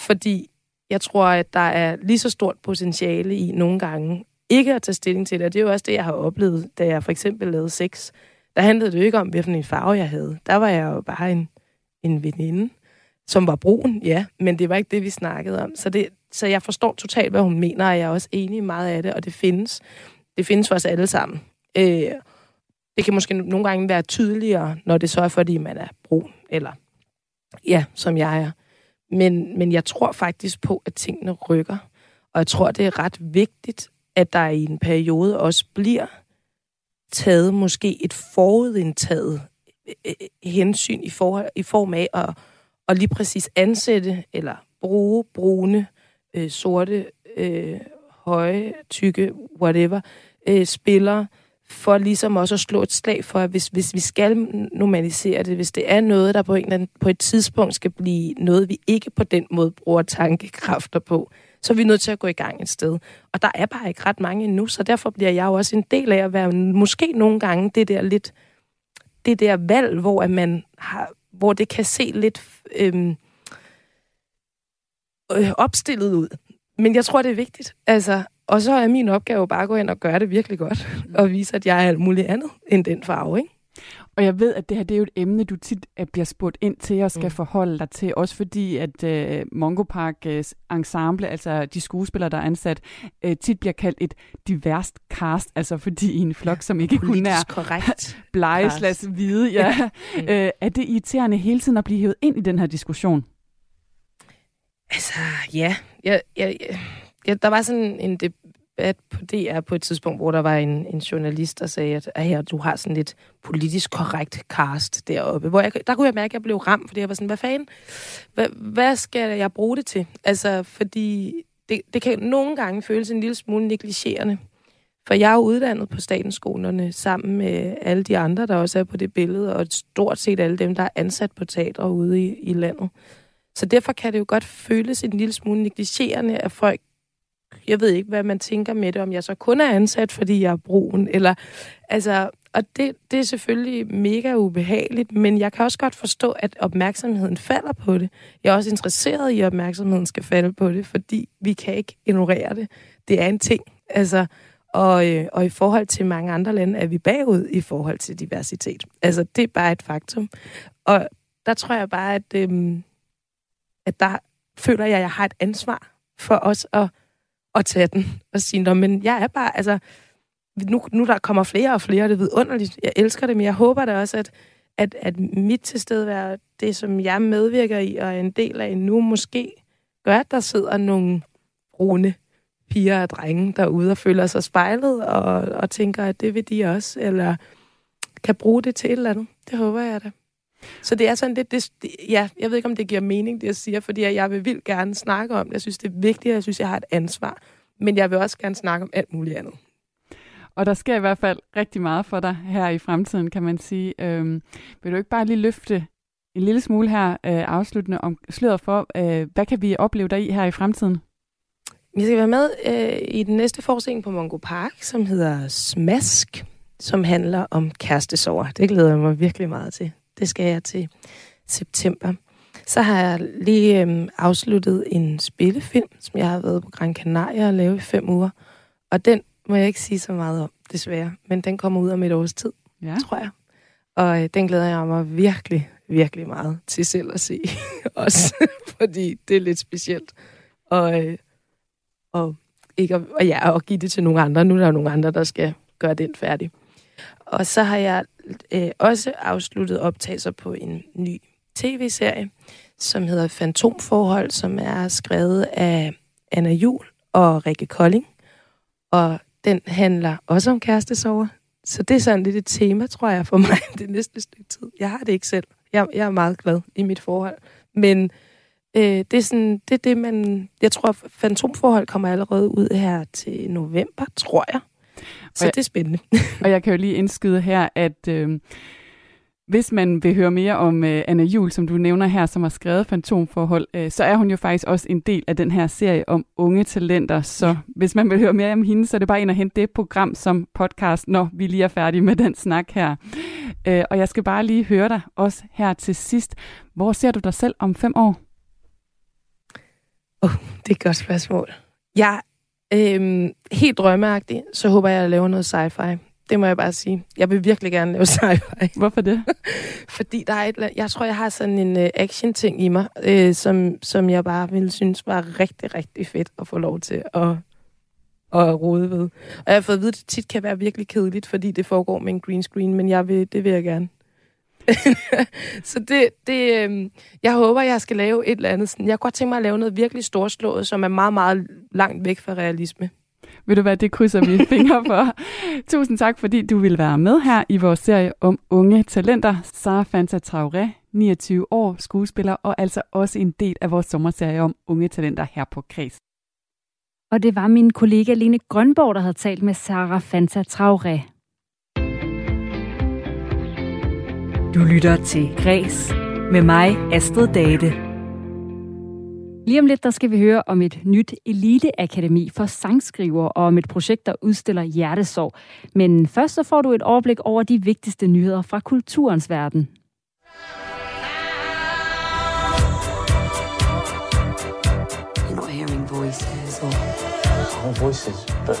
[SPEAKER 3] Fordi jeg tror, at der er lige så stort potentiale i nogle gange ikke at tage stilling til det. Og det er jo også det, jeg har oplevet, da jeg for eksempel lavede sex. Der handlede det jo ikke om, hvilken farve jeg havde. Der var jeg jo bare en, en veninde, som var brun, ja, men det var ikke det, vi snakkede om. Så, det, så jeg forstår totalt, hvad hun mener, og jeg er også enig i meget af det, og det findes. Det findes for os alle sammen. Øh, det kan måske nogle gange være tydeligere, når det så er, fordi man er brun, eller ja, som jeg er. Men, men jeg tror faktisk på, at tingene rykker. Og jeg tror, det er ret vigtigt, at der i en periode også bliver taget måske et forudindtaget øh, øh, hensyn i, for, i form af at, at lige præcis ansætte eller bruge brune, øh, sorte, øh, høje, tykke, whatever, øh, spillere, for ligesom også at slå et slag for, at hvis, hvis vi skal normalisere det, hvis det er noget, der på, en eller anden, på et tidspunkt skal blive noget, vi ikke på den måde bruger tankekræfter på, så er vi nødt til at gå i gang et sted. Og der er bare ikke ret mange endnu, så derfor bliver jeg jo også en del af at være måske nogle gange det der lidt, det der valg, hvor at man har, hvor det kan se lidt øhm, øh, opstillet ud. Men jeg tror, det er vigtigt. Altså, og så er min opgave bare at gå ind og gøre det virkelig godt, og vise, at jeg er alt muligt andet end den farve, ikke?
[SPEAKER 2] Og jeg ved, at det her det er jo et emne, du tit bliver spurgt ind til og skal mm. forholde dig til. Også fordi, at uh, Mongo Parks ensemble, altså de skuespillere, der er ansat, uh, tit bliver kaldt et diverst cast. Altså fordi i en flok, som ikke kun er
[SPEAKER 3] korrekt *laughs*
[SPEAKER 2] blege slags hvide. Ja. *laughs* mm. uh, er det irriterende hele tiden at blive hævet ind i den her diskussion?
[SPEAKER 3] Altså, ja. Jeg, jeg, jeg, der var sådan en debat på DR på et tidspunkt, hvor der var en, en journalist, der sagde, at, her, du har sådan lidt politisk korrekt cast deroppe. Hvor jeg, der kunne jeg mærke, at jeg blev ramt, fordi jeg var sådan, hvad fanden? Hvad, hvad skal jeg bruge det til? Altså, fordi det, det kan nogle gange føles en lille smule negligerende. For jeg er jo uddannet på statens skolerne sammen med alle de andre, der også er på det billede, og stort set alle dem, der er ansat på teater ude i, i landet. Så derfor kan det jo godt føles en lille smule negligerende, at folk jeg ved ikke, hvad man tænker med det, om jeg så kun er ansat, fordi jeg er brun, eller, altså, og det, det er selvfølgelig mega ubehageligt, men jeg kan også godt forstå, at opmærksomheden falder på det. Jeg er også interesseret i, at opmærksomheden skal falde på det, fordi vi kan ikke ignorere det. Det er en ting, altså, og, øh, og i forhold til mange andre lande er vi bagud i forhold til diversitet. Altså, det er bare et faktum. Og der tror jeg bare, at, øh, at der føler jeg, at jeg har et ansvar for os at at tage den og sige, men jeg er bare, altså, nu, nu der kommer flere og flere, det er vidunderligt, jeg elsker det, men jeg håber da også, at, at, at mit tilstedevær, det som jeg medvirker i og er en del af nu, måske gør, at der sidder nogle brune piger og drenge derude og føler sig spejlet og, og tænker, at det vil de også, eller kan bruge det til et eller andet. Det håber jeg da. Så det er sådan lidt, det, ja, jeg ved ikke, om det giver mening, det jeg siger, fordi jeg vil vildt gerne snakke om det. Jeg synes, det er vigtigt, jeg synes, jeg har et ansvar. Men jeg vil også gerne snakke om alt muligt andet.
[SPEAKER 2] Og der sker i hvert fald rigtig meget for dig her i fremtiden, kan man sige. Øhm, vil du ikke bare lige løfte en lille smule her øh, afsluttende om sløret for, øh, hvad kan vi opleve dig i her i fremtiden?
[SPEAKER 3] jeg skal være med øh, i den næste forestilling på Mongo Park, som hedder Smask, som handler om kærestesover. Det glæder jeg mig virkelig meget til. Det skal jeg til september. Så har jeg lige øh, afsluttet en spillefilm, som jeg har været på Gran Canaria og lavet i fem uger. Og den må jeg ikke sige så meget om, desværre. Men den kommer ud om et års tid, ja. tror jeg. Og øh, den glæder jeg mig virkelig, virkelig meget til selv at se *laughs* også, fordi det er lidt specielt. Og, øh, og, ikke at, og ja, og give det til nogle andre. Nu er der jo nogle andre, der skal gøre den færdig. Og så har jeg øh, også afsluttet optagelser på en ny tv-serie, som hedder Fantomforhold, som er skrevet af Anna Jul og Rikke Kolding. Og den handler også om kærestesover. Så det er sådan lidt et tema, tror jeg, for mig *laughs* det næste stykke tid. Jeg har det ikke selv. Jeg, jeg er meget glad i mit forhold. Men øh, det er sådan, det er det, man... Jeg tror, fantomforhold kommer allerede ud her til november, tror jeg. Så jeg, det er spændende.
[SPEAKER 2] og jeg kan jo lige indskyde her, at... Øh, hvis man vil høre mere om øh, Anna Jul, som du nævner her, som har skrevet Fantomforhold, øh, så er hun jo faktisk også en del af den her serie om unge talenter. Så ja. hvis man vil høre mere om hende, så er det bare ind og hente det program som podcast, når vi lige er færdige med den snak her. Øh, og jeg skal bare lige høre dig også her til sidst. Hvor ser du dig selv om fem år?
[SPEAKER 3] Oh, det er et godt spørgsmål. Jeg øh, helt drømmeagtig, så håber jeg, at jeg laver noget sci-fi. Det må jeg bare sige. Jeg vil virkelig gerne lave *laughs* sci-fi.
[SPEAKER 2] Hvorfor det?
[SPEAKER 3] Fordi der er et, jeg tror, jeg har sådan en uh, action-ting i mig, uh, som, som jeg bare ville synes var rigtig, rigtig fedt at få lov til at, at rode ved. Og jeg har fået at vide, at det tit kan være virkelig kedeligt, fordi det foregår med en green screen, men jeg vil, det vil jeg gerne. *laughs* så det, det øh, jeg håber, jeg skal lave et eller andet. Sådan. Jeg kunne godt tænke mig at lave noget virkelig storslået, som er meget, meget langt væk fra realisme.
[SPEAKER 2] Vil du være, det krydser vi fingre for. *laughs* Tusind tak, fordi du vil være med her i vores serie om unge talenter. Sara Fanta Traoré, 29 år, skuespiller og altså også en del af vores sommerserie om unge talenter her på Kreds.
[SPEAKER 1] Og det var min kollega Lene Grønborg, der havde talt med Sara Fanta Traoré. Du lytter til Græs med mig, Astrid Date. Lige om lidt, der skal vi høre om et nyt eliteakademi for sangskriver og om et projekt, der udstiller hjertesorg. Men først så får du et overblik over de vigtigste nyheder fra kulturens verden. You're not hearing voices or... voices, but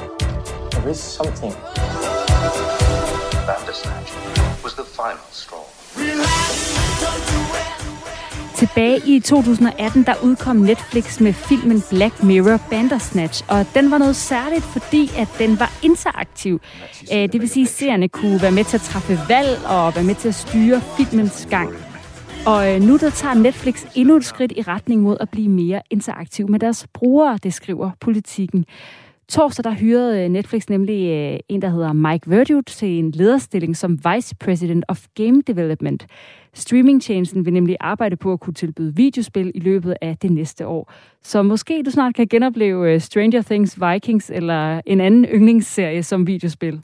[SPEAKER 1] there is something. Bandersnatch was the final straw. Tilbage i 2018, der udkom Netflix med filmen Black Mirror Bandersnatch, og den var noget særligt, fordi at den var interaktiv. Øh, det vil sige, at seerne kunne være med til at træffe valg og være med til at styre filmens gang. Og øh, nu der tager Netflix endnu et skridt i retning mod at blive mere interaktiv med deres brugere, det skriver politikken. Torsdag der hyrede øh, Netflix nemlig øh, en, der hedder Mike Verdu til en lederstilling som Vice President of Game Development. Streamingtjenesten vil nemlig arbejde på at kunne tilbyde videospil i løbet af det næste år. Så måske du snart kan genopleve øh, Stranger Things Vikings eller en anden yndlingsserie som videospil.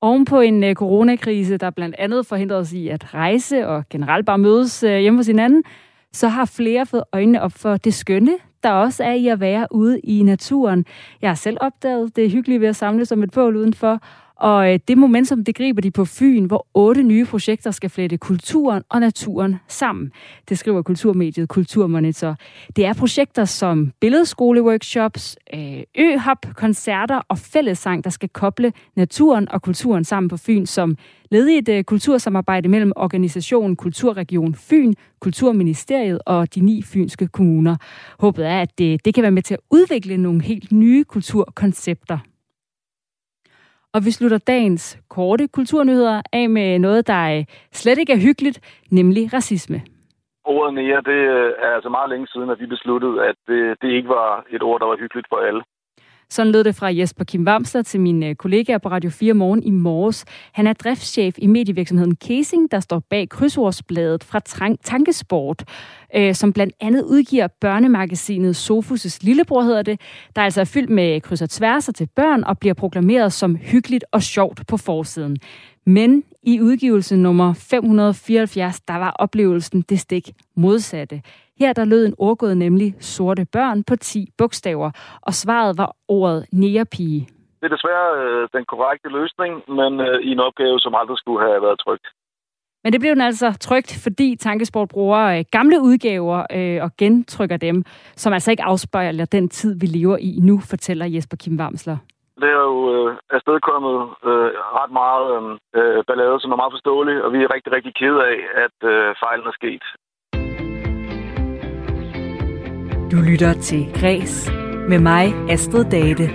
[SPEAKER 1] Oven på en øh, coronakrise, der blandt andet forhindrede os i at rejse og generelt bare mødes øh, hjemme hos hinanden, så har flere fået øjnene op for det skønne, der også er i at være ude i naturen. Jeg har selv opdaget det hyggelige ved at samle som et bål udenfor, og øh, det momentum, det griber de på Fyn, hvor otte nye projekter skal flette kulturen og naturen sammen. Det skriver kulturmediet Kulturmonitor. Det er projekter som billedskoleworkshops, øh, øhop, koncerter og fællessang, der skal koble naturen og kulturen sammen på Fyn, som led i et øh, kultursamarbejde mellem organisationen Kulturregion Fyn, Kulturministeriet og de ni fynske kommuner. Håbet er, at det, det kan være med til at udvikle nogle helt nye kulturkoncepter. Og vi slutter dagens korte kulturnyheder af med noget, der øh, slet ikke er hyggeligt, nemlig racisme.
[SPEAKER 6] Ordet nære, det øh, er altså meget længe siden, at vi besluttede, at det, det ikke var et ord, der var hyggeligt for alle.
[SPEAKER 1] Sådan lød det fra Jesper Kim Wamsler til min øh, kollega på Radio 4 Morgen i morges. Han er driftschef i medievirksomheden Casing, der står bag krydsordsbladet fra Tankesport, øh, som blandt andet udgiver børnemagasinet Sofus' Lillebror, hedder det, der altså er fyldt med kryds og tværser til børn og bliver proklameret som hyggeligt og sjovt på forsiden. Men i udgivelse nummer 574, der var oplevelsen det stik modsatte. Her der lød en ordgået nemlig sorte børn på 10 bogstaver, og svaret var ordet nærepige.
[SPEAKER 6] Det er desværre øh, den korrekte løsning, men øh, i en opgave, som aldrig skulle have været trygt.
[SPEAKER 1] Men det blev den altså trygt, fordi Tankesport bruger øh, gamle udgaver øh, og gentrykker dem, som altså ikke afspejler den tid, vi lever i nu, fortæller Jesper Kim Wamsler.
[SPEAKER 6] Det er jo øh, afstedkommet øh, ret meget øh, ballade, som er meget forståelig, og vi er rigtig, rigtig kede af, at øh, fejlen er sket.
[SPEAKER 7] Du lytter til Græs med mig, Astrid Date.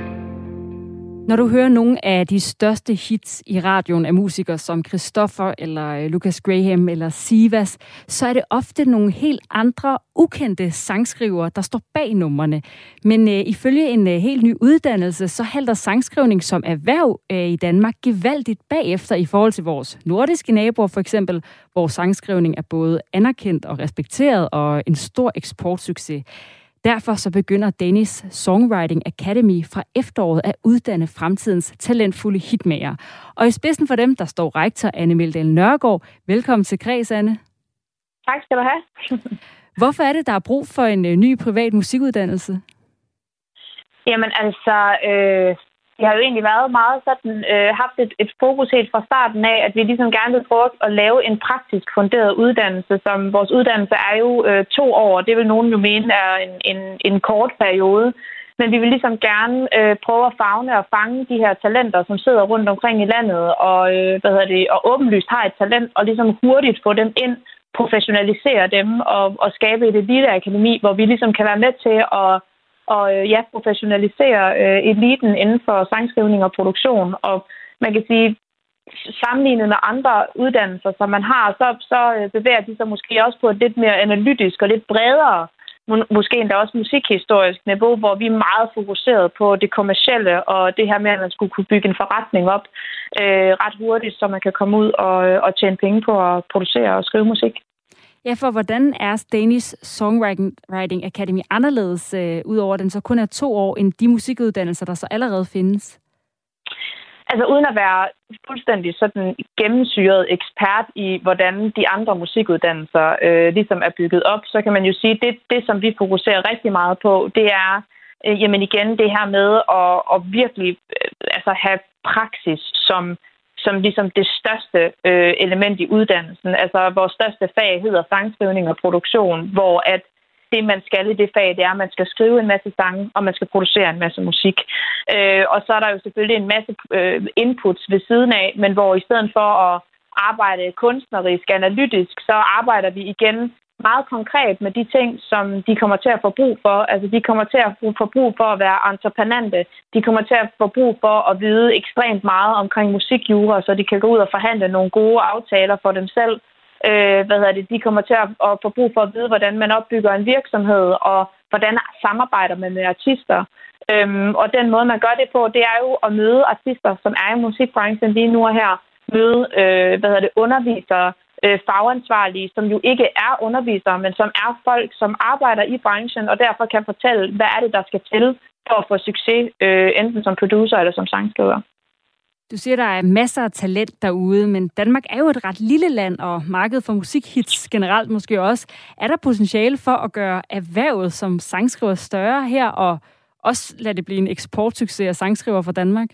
[SPEAKER 1] Når du hører nogle af de største hits i radioen af musikere som Christoffer eller øh, Lucas Graham eller Sivas, så er det ofte nogle helt andre ukendte sangskrivere, der står bag numrene. Men øh, ifølge en øh, helt ny uddannelse, så halter sangskrivning som erhverv øh, i Danmark gevaldigt bagefter i forhold til vores nordiske naboer for eksempel, hvor sangskrivning er både anerkendt og respekteret og en stor eksportsucces. Derfor så begynder Danish Songwriting Academy fra efteråret at uddanne fremtidens talentfulde hitmager. Og i spidsen for dem, der står rektor Anne Meldal Nørgaard. Velkommen til Kreds, Anne.
[SPEAKER 8] Tak skal du have. *laughs*
[SPEAKER 1] Hvorfor er det, der er brug for en øh, ny privat musikuddannelse?
[SPEAKER 8] Jamen altså, øh, vi har jo egentlig været meget sådan, øh, haft et, et fokus helt fra starten af, at vi ligesom gerne vil prøve at lave en praktisk funderet uddannelse, som vores uddannelse er jo øh, to år, det vil nogen jo mene er en, en, en kort periode. Men vi vil ligesom gerne øh, prøve at fagne og fange de her talenter, som sidder rundt omkring i landet, og, øh, hvad hedder det, og åbenlyst har et talent, og ligesom hurtigt få dem ind, professionalisere dem og, og skabe et lille akademi, hvor vi ligesom kan være med til at og øh, ja, professionalisere øh, eliten inden for sangskrivning og produktion. Og man kan sige, sammenlignet med andre uddannelser, som man har, så, så øh, bevæger de sig måske også på et lidt mere analytisk og lidt bredere, må, måske endda også musikhistorisk niveau, hvor vi er meget fokuseret på det kommercielle og det her med, at man skulle kunne bygge en forretning op øh, ret hurtigt, så man kan komme ud og, øh, og tjene penge på at producere og skrive musik.
[SPEAKER 1] Ja, for hvordan er Danish Songwriting Academy anderledes, øh, udover den så kun er to år, end de musikuddannelser, der så allerede findes?
[SPEAKER 8] Altså uden at være fuldstændig sådan gennemsyret ekspert i, hvordan de andre musikuddannelser øh, ligesom er bygget op, så kan man jo sige, at det, det, som vi fokuserer rigtig meget på, det er øh, jamen igen det her med at, at virkelig øh, altså have praksis som som ligesom det største øh, element i uddannelsen. Altså vores største fag hedder sangskrivning og produktion, hvor at det, man skal i det fag, det er, at man skal skrive en masse sange, og man skal producere en masse musik. Øh, og så er der jo selvfølgelig en masse øh, inputs ved siden af, men hvor i stedet for at arbejde kunstnerisk, analytisk, så arbejder vi igen meget konkret med de ting, som de kommer til at få brug for. Altså, de kommer til at få brug for at være entreprenante. De kommer til at få brug for at vide ekstremt meget omkring musikjura, så de kan gå ud og forhandle nogle gode aftaler for dem selv. Øh, hvad hedder det? De kommer til at, at få brug for at vide, hvordan man opbygger en virksomhed, og hvordan samarbejder man med artister. Øhm, og den måde, man gør det på, det er jo at møde artister, som er i musikbranchen lige nu og her. Møde øh, hvad hedder det, undervisere, øh, fagansvarlige, som jo ikke er undervisere, men som er folk, som arbejder i branchen, og derfor kan fortælle, hvad er det, der skal til for at få succes, øh, enten som producer eller som sangskriver.
[SPEAKER 1] Du siger, der er masser af talent derude, men Danmark er jo et ret lille land, og markedet for musikhits generelt måske også. Er der potentiale for at gøre erhvervet som sangskriver større her, og også lade det blive en eksportsucces af sangskriver for Danmark?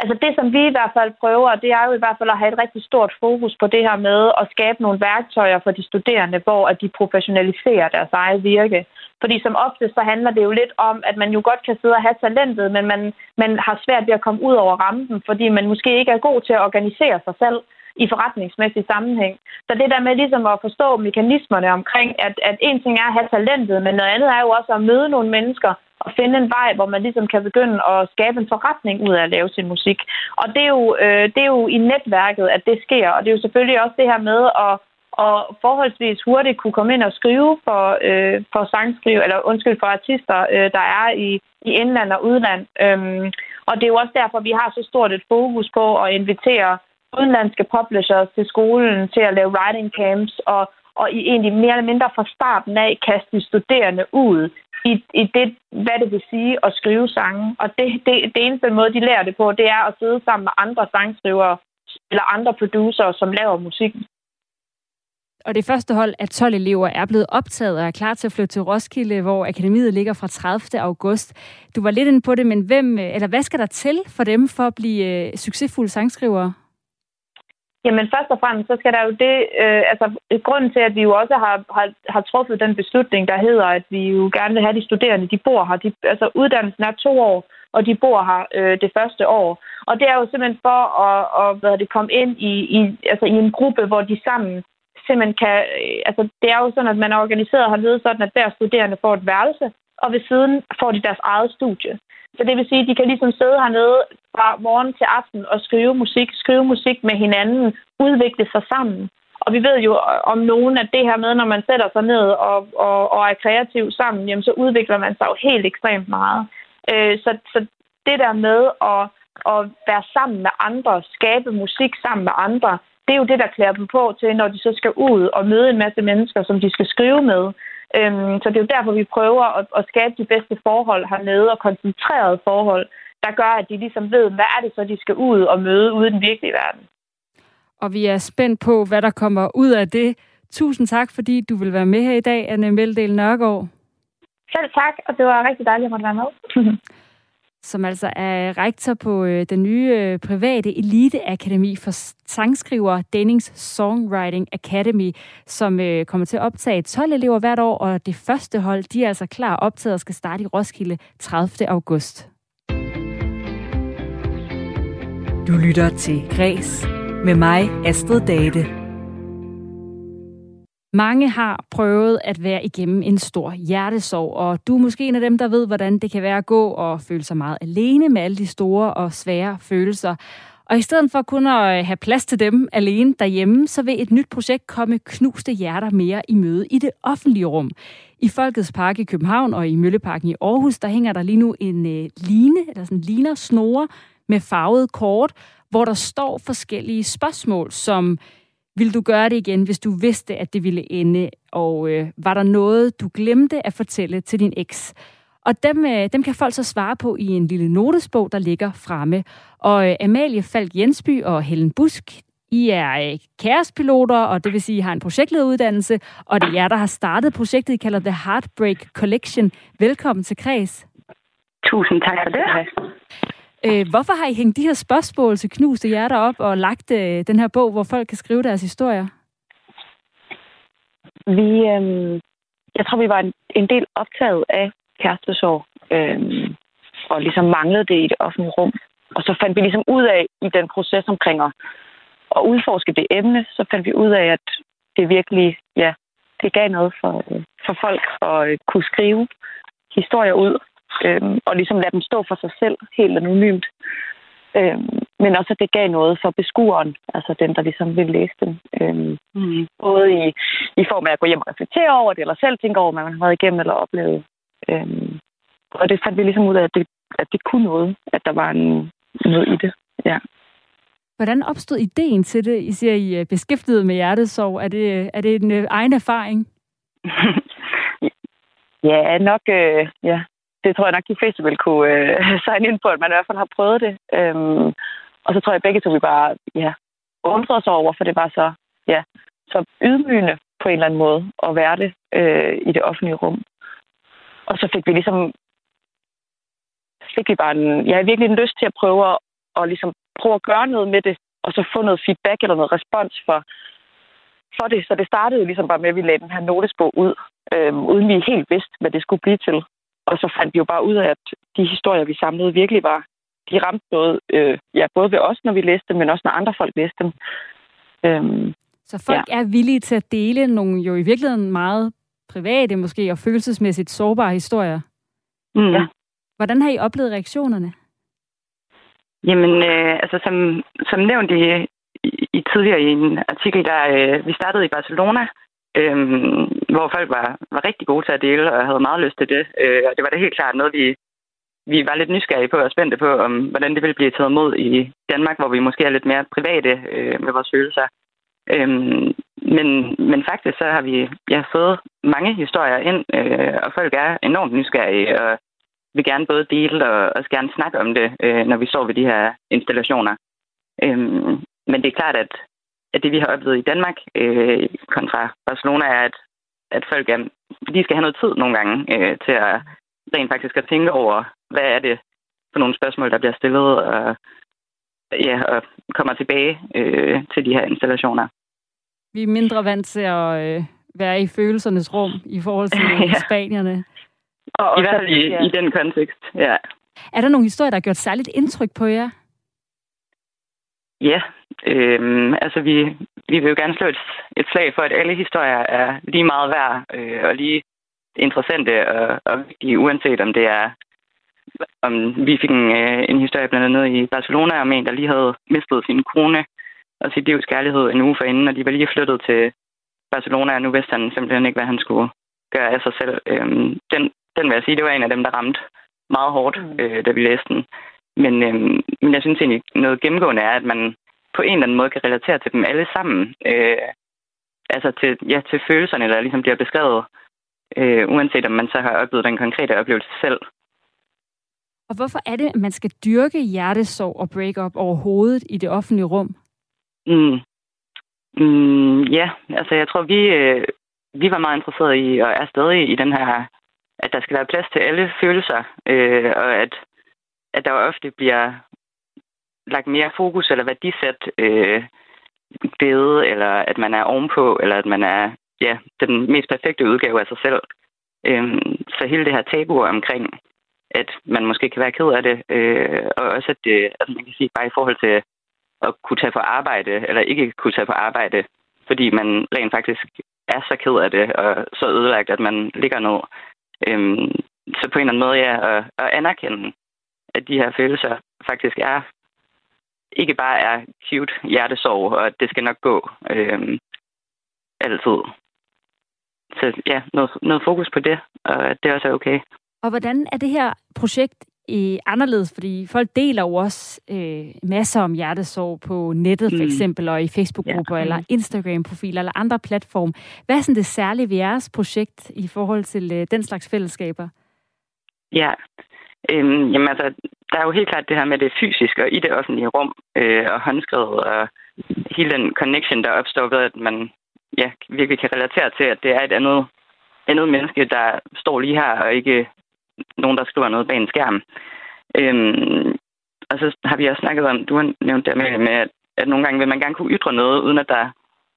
[SPEAKER 8] Altså det, som vi i hvert fald prøver, det er jo i hvert fald at have et rigtig stort fokus på det her med at skabe nogle værktøjer for de studerende, hvor at de professionaliserer deres eget virke. Fordi som ofte så handler det jo lidt om, at man jo godt kan sidde og have talentet, men man, man har svært ved at komme ud over rampen, fordi man måske ikke er god til at organisere sig selv i forretningsmæssig sammenhæng. Så det der med ligesom at forstå mekanismerne omkring, at, at en ting er at have talentet, men noget andet er jo også at møde nogle mennesker, og finde en vej, hvor man ligesom kan begynde at skabe en forretning ud af at lave sin musik. Og det er jo, øh, det er jo i netværket, at det sker, og det er jo selvfølgelig også det her med at og forholdsvis hurtigt kunne komme ind og skrive for, øh, for sangskrive, eller undskyld, for artister, øh, der er i, i indland og udland. Øhm, og det er jo også derfor, vi har så stort et fokus på at invitere udenlandske publishers til skolen til at lave writing camps, og, og i egentlig mere eller mindre fra starten af kaste de studerende ud i, i det, hvad det vil sige at skrive sange. Og det, det, det eneste måde, de lærer det på, det er at sidde sammen med andre sangskrivere eller andre producer, som laver musik.
[SPEAKER 1] Og det første hold af 12 elever er blevet optaget og er klar til at flytte til Roskilde, hvor akademiet ligger fra 30. august. Du var lidt inde på det, men hvem, eller hvad skal der til for dem for at blive øh, succesfulde sangskrivere?
[SPEAKER 8] Jamen først og fremmest, så skal der jo det, øh, altså grunden til, at vi jo også har, har, har truffet den beslutning, der hedder, at vi jo gerne vil have de studerende, de bor her. De, altså uddannelsen er to år, og de bor her øh, det første år. Og det er jo simpelthen for at, at hvad det, komme ind i, i, altså, i en gruppe, hvor de sammen simpelthen kan, øh, altså det er jo sådan, at man er organiseret hernede sådan, at hver studerende får et værelse, og ved siden får de deres eget studie. Så det vil sige, at de kan ligesom sidde hernede fra morgen til aften og skrive musik, skrive musik med hinanden, udvikle sig sammen. Og vi ved jo øh, om nogen, at det her med, når man sætter sig ned og, og, og er kreativ sammen, jamen, så udvikler man sig jo helt ekstremt meget. Øh, så, så det der med at, at være sammen med andre, skabe musik sammen med andre, det er jo det, der klæder dem på til, når de så skal ud og møde en masse mennesker, som de skal skrive med. Øhm, så det er jo derfor, vi prøver at, at skabe de bedste forhold hernede og koncentrerede forhold, der gør, at de ligesom ved, hvad er det så, de skal ud og møde ude i den virkelige verden.
[SPEAKER 1] Og vi er spændt på, hvad der kommer ud af det. Tusind tak, fordi du vil være med her i dag, Anne Meldel Nørgaard.
[SPEAKER 8] Selv tak, og det var rigtig dejligt at måtte være med. *laughs*
[SPEAKER 1] som altså er rektor på øh, den nye øh, private eliteakademi for sangskriver Dennings Songwriting Academy, som øh, kommer til at optage 12 elever hvert år, og det første hold, de er altså klar optaget og skal starte i Roskilde 30. august.
[SPEAKER 7] Du lytter til Græs med mig, Astrid Date.
[SPEAKER 1] Mange har prøvet at være igennem en stor hjertesorg, og du er måske en af dem, der ved, hvordan det kan være at gå og føle sig meget alene med alle de store og svære følelser. Og i stedet for kun at øh, have plads til dem alene derhjemme, så vil et nyt projekt komme knuste hjerter mere i møde i det offentlige rum. I Folkets Park i København og i Mølleparken i Aarhus, der hænger der lige nu en øh, line, eller sådan ligner snore med farvet kort, hvor der står forskellige spørgsmål, som vil du gøre det igen, hvis du vidste, at det ville ende? Og øh, var der noget, du glemte at fortælle til din eks? Og dem, øh, dem kan folk så svare på i en lille notesbog, der ligger fremme. Og øh, Amalie Falk Jensby og Helen Busk, I er øh, kæresppiloter, og det vil sige, I har en projektlederuddannelse, og det er jer, der har startet projektet, I kalder The Heartbreak Collection. Velkommen til Kreds.
[SPEAKER 9] Tusind tak for det.
[SPEAKER 1] Øh, hvorfor har I hængt de her spørgsmål til knuste hjerter op og lagt øh, den her bog, hvor folk kan skrive deres historier?
[SPEAKER 9] Vi, øh, jeg tror, vi var en, en del optaget af kærestesorg, øh, og ligesom manglede det i det offentlige rum. Og så fandt vi ligesom ud af, i den proces omkring at, at udforske det emne, så fandt vi ud af, at det virkelig, ja, det gav noget for, øh, for folk at øh, kunne skrive historier ud, øhm, og ligesom lade dem stå for sig selv helt anonymt. Øhm, men også, at det gav noget for beskueren, altså den, der ligesom vil læse dem. Øhm, mm. Både i, i form af at gå hjem og reflektere over det, eller selv tænke over, hvad man har været igennem eller oplevet. Øhm, og det fandt vi ligesom ud af, at det, at det kunne noget, at der var en, noget i det. Ja.
[SPEAKER 1] Hvordan opstod ideen til det? I siger, I er beskæftiget med hjertesorg. Er det, er det en øh, egen erfaring? *laughs*
[SPEAKER 9] ja, nok. Øh, ja det tror jeg nok, de fleste vil kunne øh, *laughs* signe ind på, at man i hvert fald har prøvet det. Øhm, og så tror jeg begge to, vi bare ja, undrede os over, for det var så, ja, så ydmygende på en eller anden måde at være det øh, i det offentlige rum. Og så fik vi ligesom fik vi bare en, jeg har virkelig en lyst til at prøve at, at ligesom prøve at gøre noget med det, og så få noget feedback eller noget respons for, for det. Så det startede jo ligesom bare med, at vi lagde den her notesbog ud, øh, uden vi helt vidste, hvad det skulle blive til. Og så fandt vi jo bare ud af, at de historier, vi samlede, virkelig var, de ramte noget, øh, ja, både ved os, når vi læste dem, men også når andre folk læste dem.
[SPEAKER 1] Øhm, så folk ja. er villige til at dele nogle jo i virkeligheden meget private måske og følelsesmæssigt sårbare historier.
[SPEAKER 9] Mm. Ja.
[SPEAKER 1] Hvordan har I oplevet reaktionerne?
[SPEAKER 9] Jamen, øh, altså som, som nævnt i,
[SPEAKER 10] i tidligere i en artikel, der øh, vi startede i Barcelona, øh, hvor folk var, var rigtig gode til at dele og havde meget lyst til det. Øh, og det var da helt klart noget, vi, vi var lidt nysgerrige på og spændte på, om hvordan det ville blive taget imod i Danmark, hvor vi måske er lidt mere private øh, med vores følelser. Øhm, men, men faktisk så har vi ja, fået mange historier ind, øh, og folk er enormt nysgerrige og vil gerne både dele og også gerne snakke om det, øh, når vi står ved de her installationer. Øhm, men det er klart, at, at det vi har oplevet i Danmark øh, kontra Barcelona er, at, at folk er, de skal have noget tid nogle gange øh, til at rent faktisk at tænke over, hvad er det for nogle spørgsmål, der bliver stillet, og, ja, og kommer tilbage øh, til de her installationer.
[SPEAKER 1] Vi er mindre vant til at øh, være i følelsernes rum i forhold til *laughs* ja. spanierne.
[SPEAKER 10] Og I hvert fald i, ja. i den kontekst, ja.
[SPEAKER 1] Er der nogle historier, der har gjort særligt indtryk på jer?
[SPEAKER 10] Ja, øhm, altså vi, vi vil jo gerne slå et, et slag for, at alle historier er lige meget værd øh, og lige interessante og, og vigtige, uanset om det er om vi fik en, øh, en historie blandt andet i Barcelona om en, der lige havde mistet sin kone og sit livs kærlighed en uge forinden, og de var lige flyttet til Barcelona, og nu vidste han simpelthen ikke, hvad han skulle gøre af sig selv. Øhm, den, den vil jeg sige, det var en af dem, der ramte meget hårdt, mm. øh, da vi læste den. Men, øhm, men jeg synes egentlig, noget gennemgående er, at man på en eller anden måde kan relatere til dem alle sammen. Øh, altså til, ja, til følelserne, der ligesom bliver beskrevet, øh, uanset om man så har oplevet den konkrete oplevelse selv.
[SPEAKER 1] Og hvorfor er det, at man skal dyrke hjertesorg og break-up overhovedet i det offentlige rum?
[SPEAKER 10] Mm. Mm, ja, altså jeg tror, vi, øh, vi var meget interesserede i, og er stadig i den her, at der skal være plads til alle følelser, øh, og at, at der ofte bliver lagt mere fokus eller værdisat øh, bede, eller at man er ovenpå, eller at man er ja, den mest perfekte udgave af sig selv. Øh, så hele det her tabu omkring at man måske kan være ked af det, øh, og også at øh, det, altså man kan sige bare i forhold til at kunne tage på arbejde, eller ikke kunne tage på arbejde, fordi man rent faktisk er så ked af det, og så ødelagt, at man ligger ned. Øhm, så på en eller anden måde, ja, at, at anerkende, at de her følelser faktisk er, ikke bare er cute hjertesorg, og at det skal nok gå øhm, altid. Så ja, noget, noget fokus på det, og at det også er okay.
[SPEAKER 1] Og hvordan er det her projekt i anderledes, fordi folk deler jo også øh, masser om hjertesorg på nettet for mm. eksempel, og i Facebook-grupper ja. eller Instagram-profiler eller andre platforme. Hvad er sådan det særlige ved jeres projekt i forhold til øh, den slags fællesskaber?
[SPEAKER 10] Ja, øhm, jamen altså, der er jo helt klart det her med det fysiske og i det offentlige rum øh, og håndskrevet og hele den connection, der opstår ved, at man ja, virkelig kan relatere til, at det er et andet, andet menneske, der står lige her og ikke nogen, der skriver noget bag en skærm. Øhm, og så har vi også snakket om, du har nævnt det med, med at, at nogle gange vil man gerne kunne ytre noget, uden at der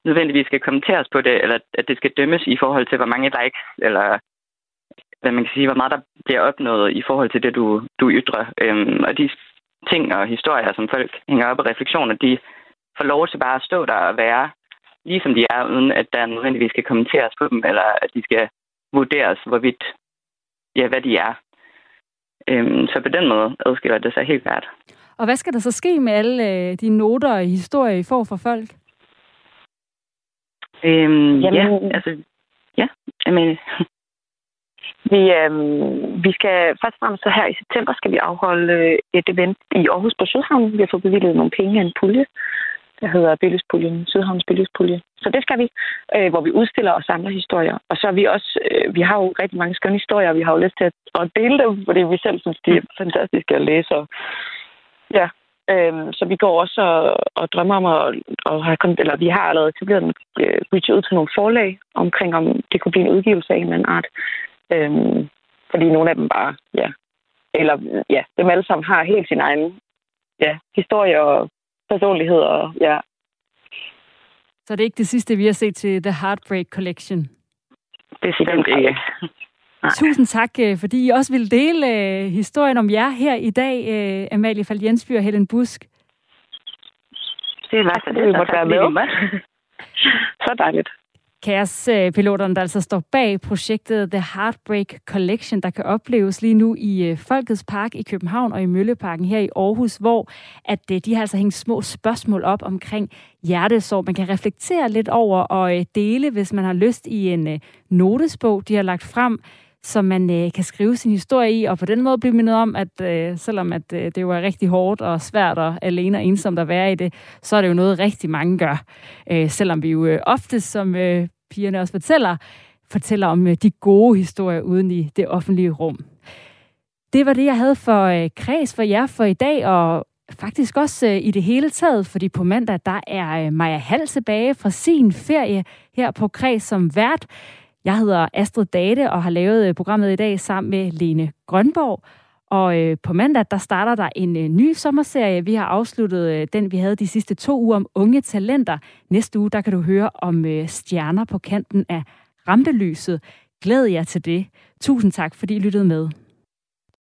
[SPEAKER 10] nødvendigvis skal kommenteres på det, eller at det skal dømmes i forhold til, hvor mange likes, eller hvad man kan sige, hvor meget der bliver opnået i forhold til det, du, du ytrer. Øhm, og de ting og historier, som folk hænger op i refleksioner, de får lov til bare at stå der og være, ligesom de er, uden at der nødvendigvis skal kommenteres på dem, eller at de skal vurderes, hvorvidt ja, hvad de er. Øhm, så på den måde adskiller det sig helt klart.
[SPEAKER 1] Og hvad skal der så ske med alle øh, de noter og historier, I får fra folk?
[SPEAKER 10] Øhm, Jamen, ja, altså, ja, jamen,
[SPEAKER 5] vi, øh, vi skal først og fremmest så her i september skal vi afholde øh, et event i Aarhus på Sydhavn. Vi har fået bevilget nogle penge af en pulje, der hedder Billøspuljen, Sydhavns Billøspulje. Så det skal vi, øh, hvor vi udstiller og samler historier. Og så er vi også, øh, vi har jo rigtig mange skønne historier, og vi har jo lyst til at, at dele dem, fordi vi selv synes, de er fantastiske at læse. Og, ja, øh, så vi går også og, og drømmer om at, at have, eller vi har allerede etableret en øh, reach ud til nogle forlag omkring, om det kunne blive en udgivelse af en eller anden art. Øh, fordi nogle af dem bare, ja, eller ja, dem alle sammen har helt sin egen ja, historie og personlighed. Og, ja.
[SPEAKER 1] Så det er ikke det sidste, vi har set til The Heartbreak Collection?
[SPEAKER 10] Bestemt ikke.
[SPEAKER 1] Tusind tak, øh, fordi I også vil dele uh, historien om jer her i dag, uh, Amalie Fald Jensby og Helen Busk.
[SPEAKER 10] Det var så det, det måtte være med. *laughs*
[SPEAKER 5] så dejligt.
[SPEAKER 1] Kaospiloterne, der altså står bag projektet The Heartbreak Collection, der kan opleves lige nu i øh, Folkets Park i København og i Mølleparken her i Aarhus, hvor at øh, de har altså hængt små spørgsmål op omkring hjertesorg. Man kan reflektere lidt over og øh, dele, hvis man har lyst i en notesbog, de har lagt frem, som man øh, kan skrive sin historie i, og på den måde blive mindet om, at øh, selvom at, øh, det jo er rigtig hårdt og svært og alene og ensomt at være i det, så er det jo noget, rigtig mange gør. Øh, selvom vi jo øh, ofte, som øh, pigerne også fortæller, fortæller om øh, de gode historier uden i det offentlige rum. Det var det, jeg havde for øh, kreds for jer for i dag, og faktisk også øh, i det hele taget, fordi på mandag, der er Maja Hall tilbage fra sin ferie her på kreds som vært. Jeg hedder Astrid Date og har lavet programmet i dag sammen med Lene Grønborg. Og øh, på mandag, der starter der en øh, ny sommerserie. Vi har afsluttet øh, den, vi havde de sidste to uger om unge talenter. Næste uge, der kan du høre om øh, stjerner på kanten af rampelyset. Glæd jer til det. Tusind tak, fordi I lyttede med.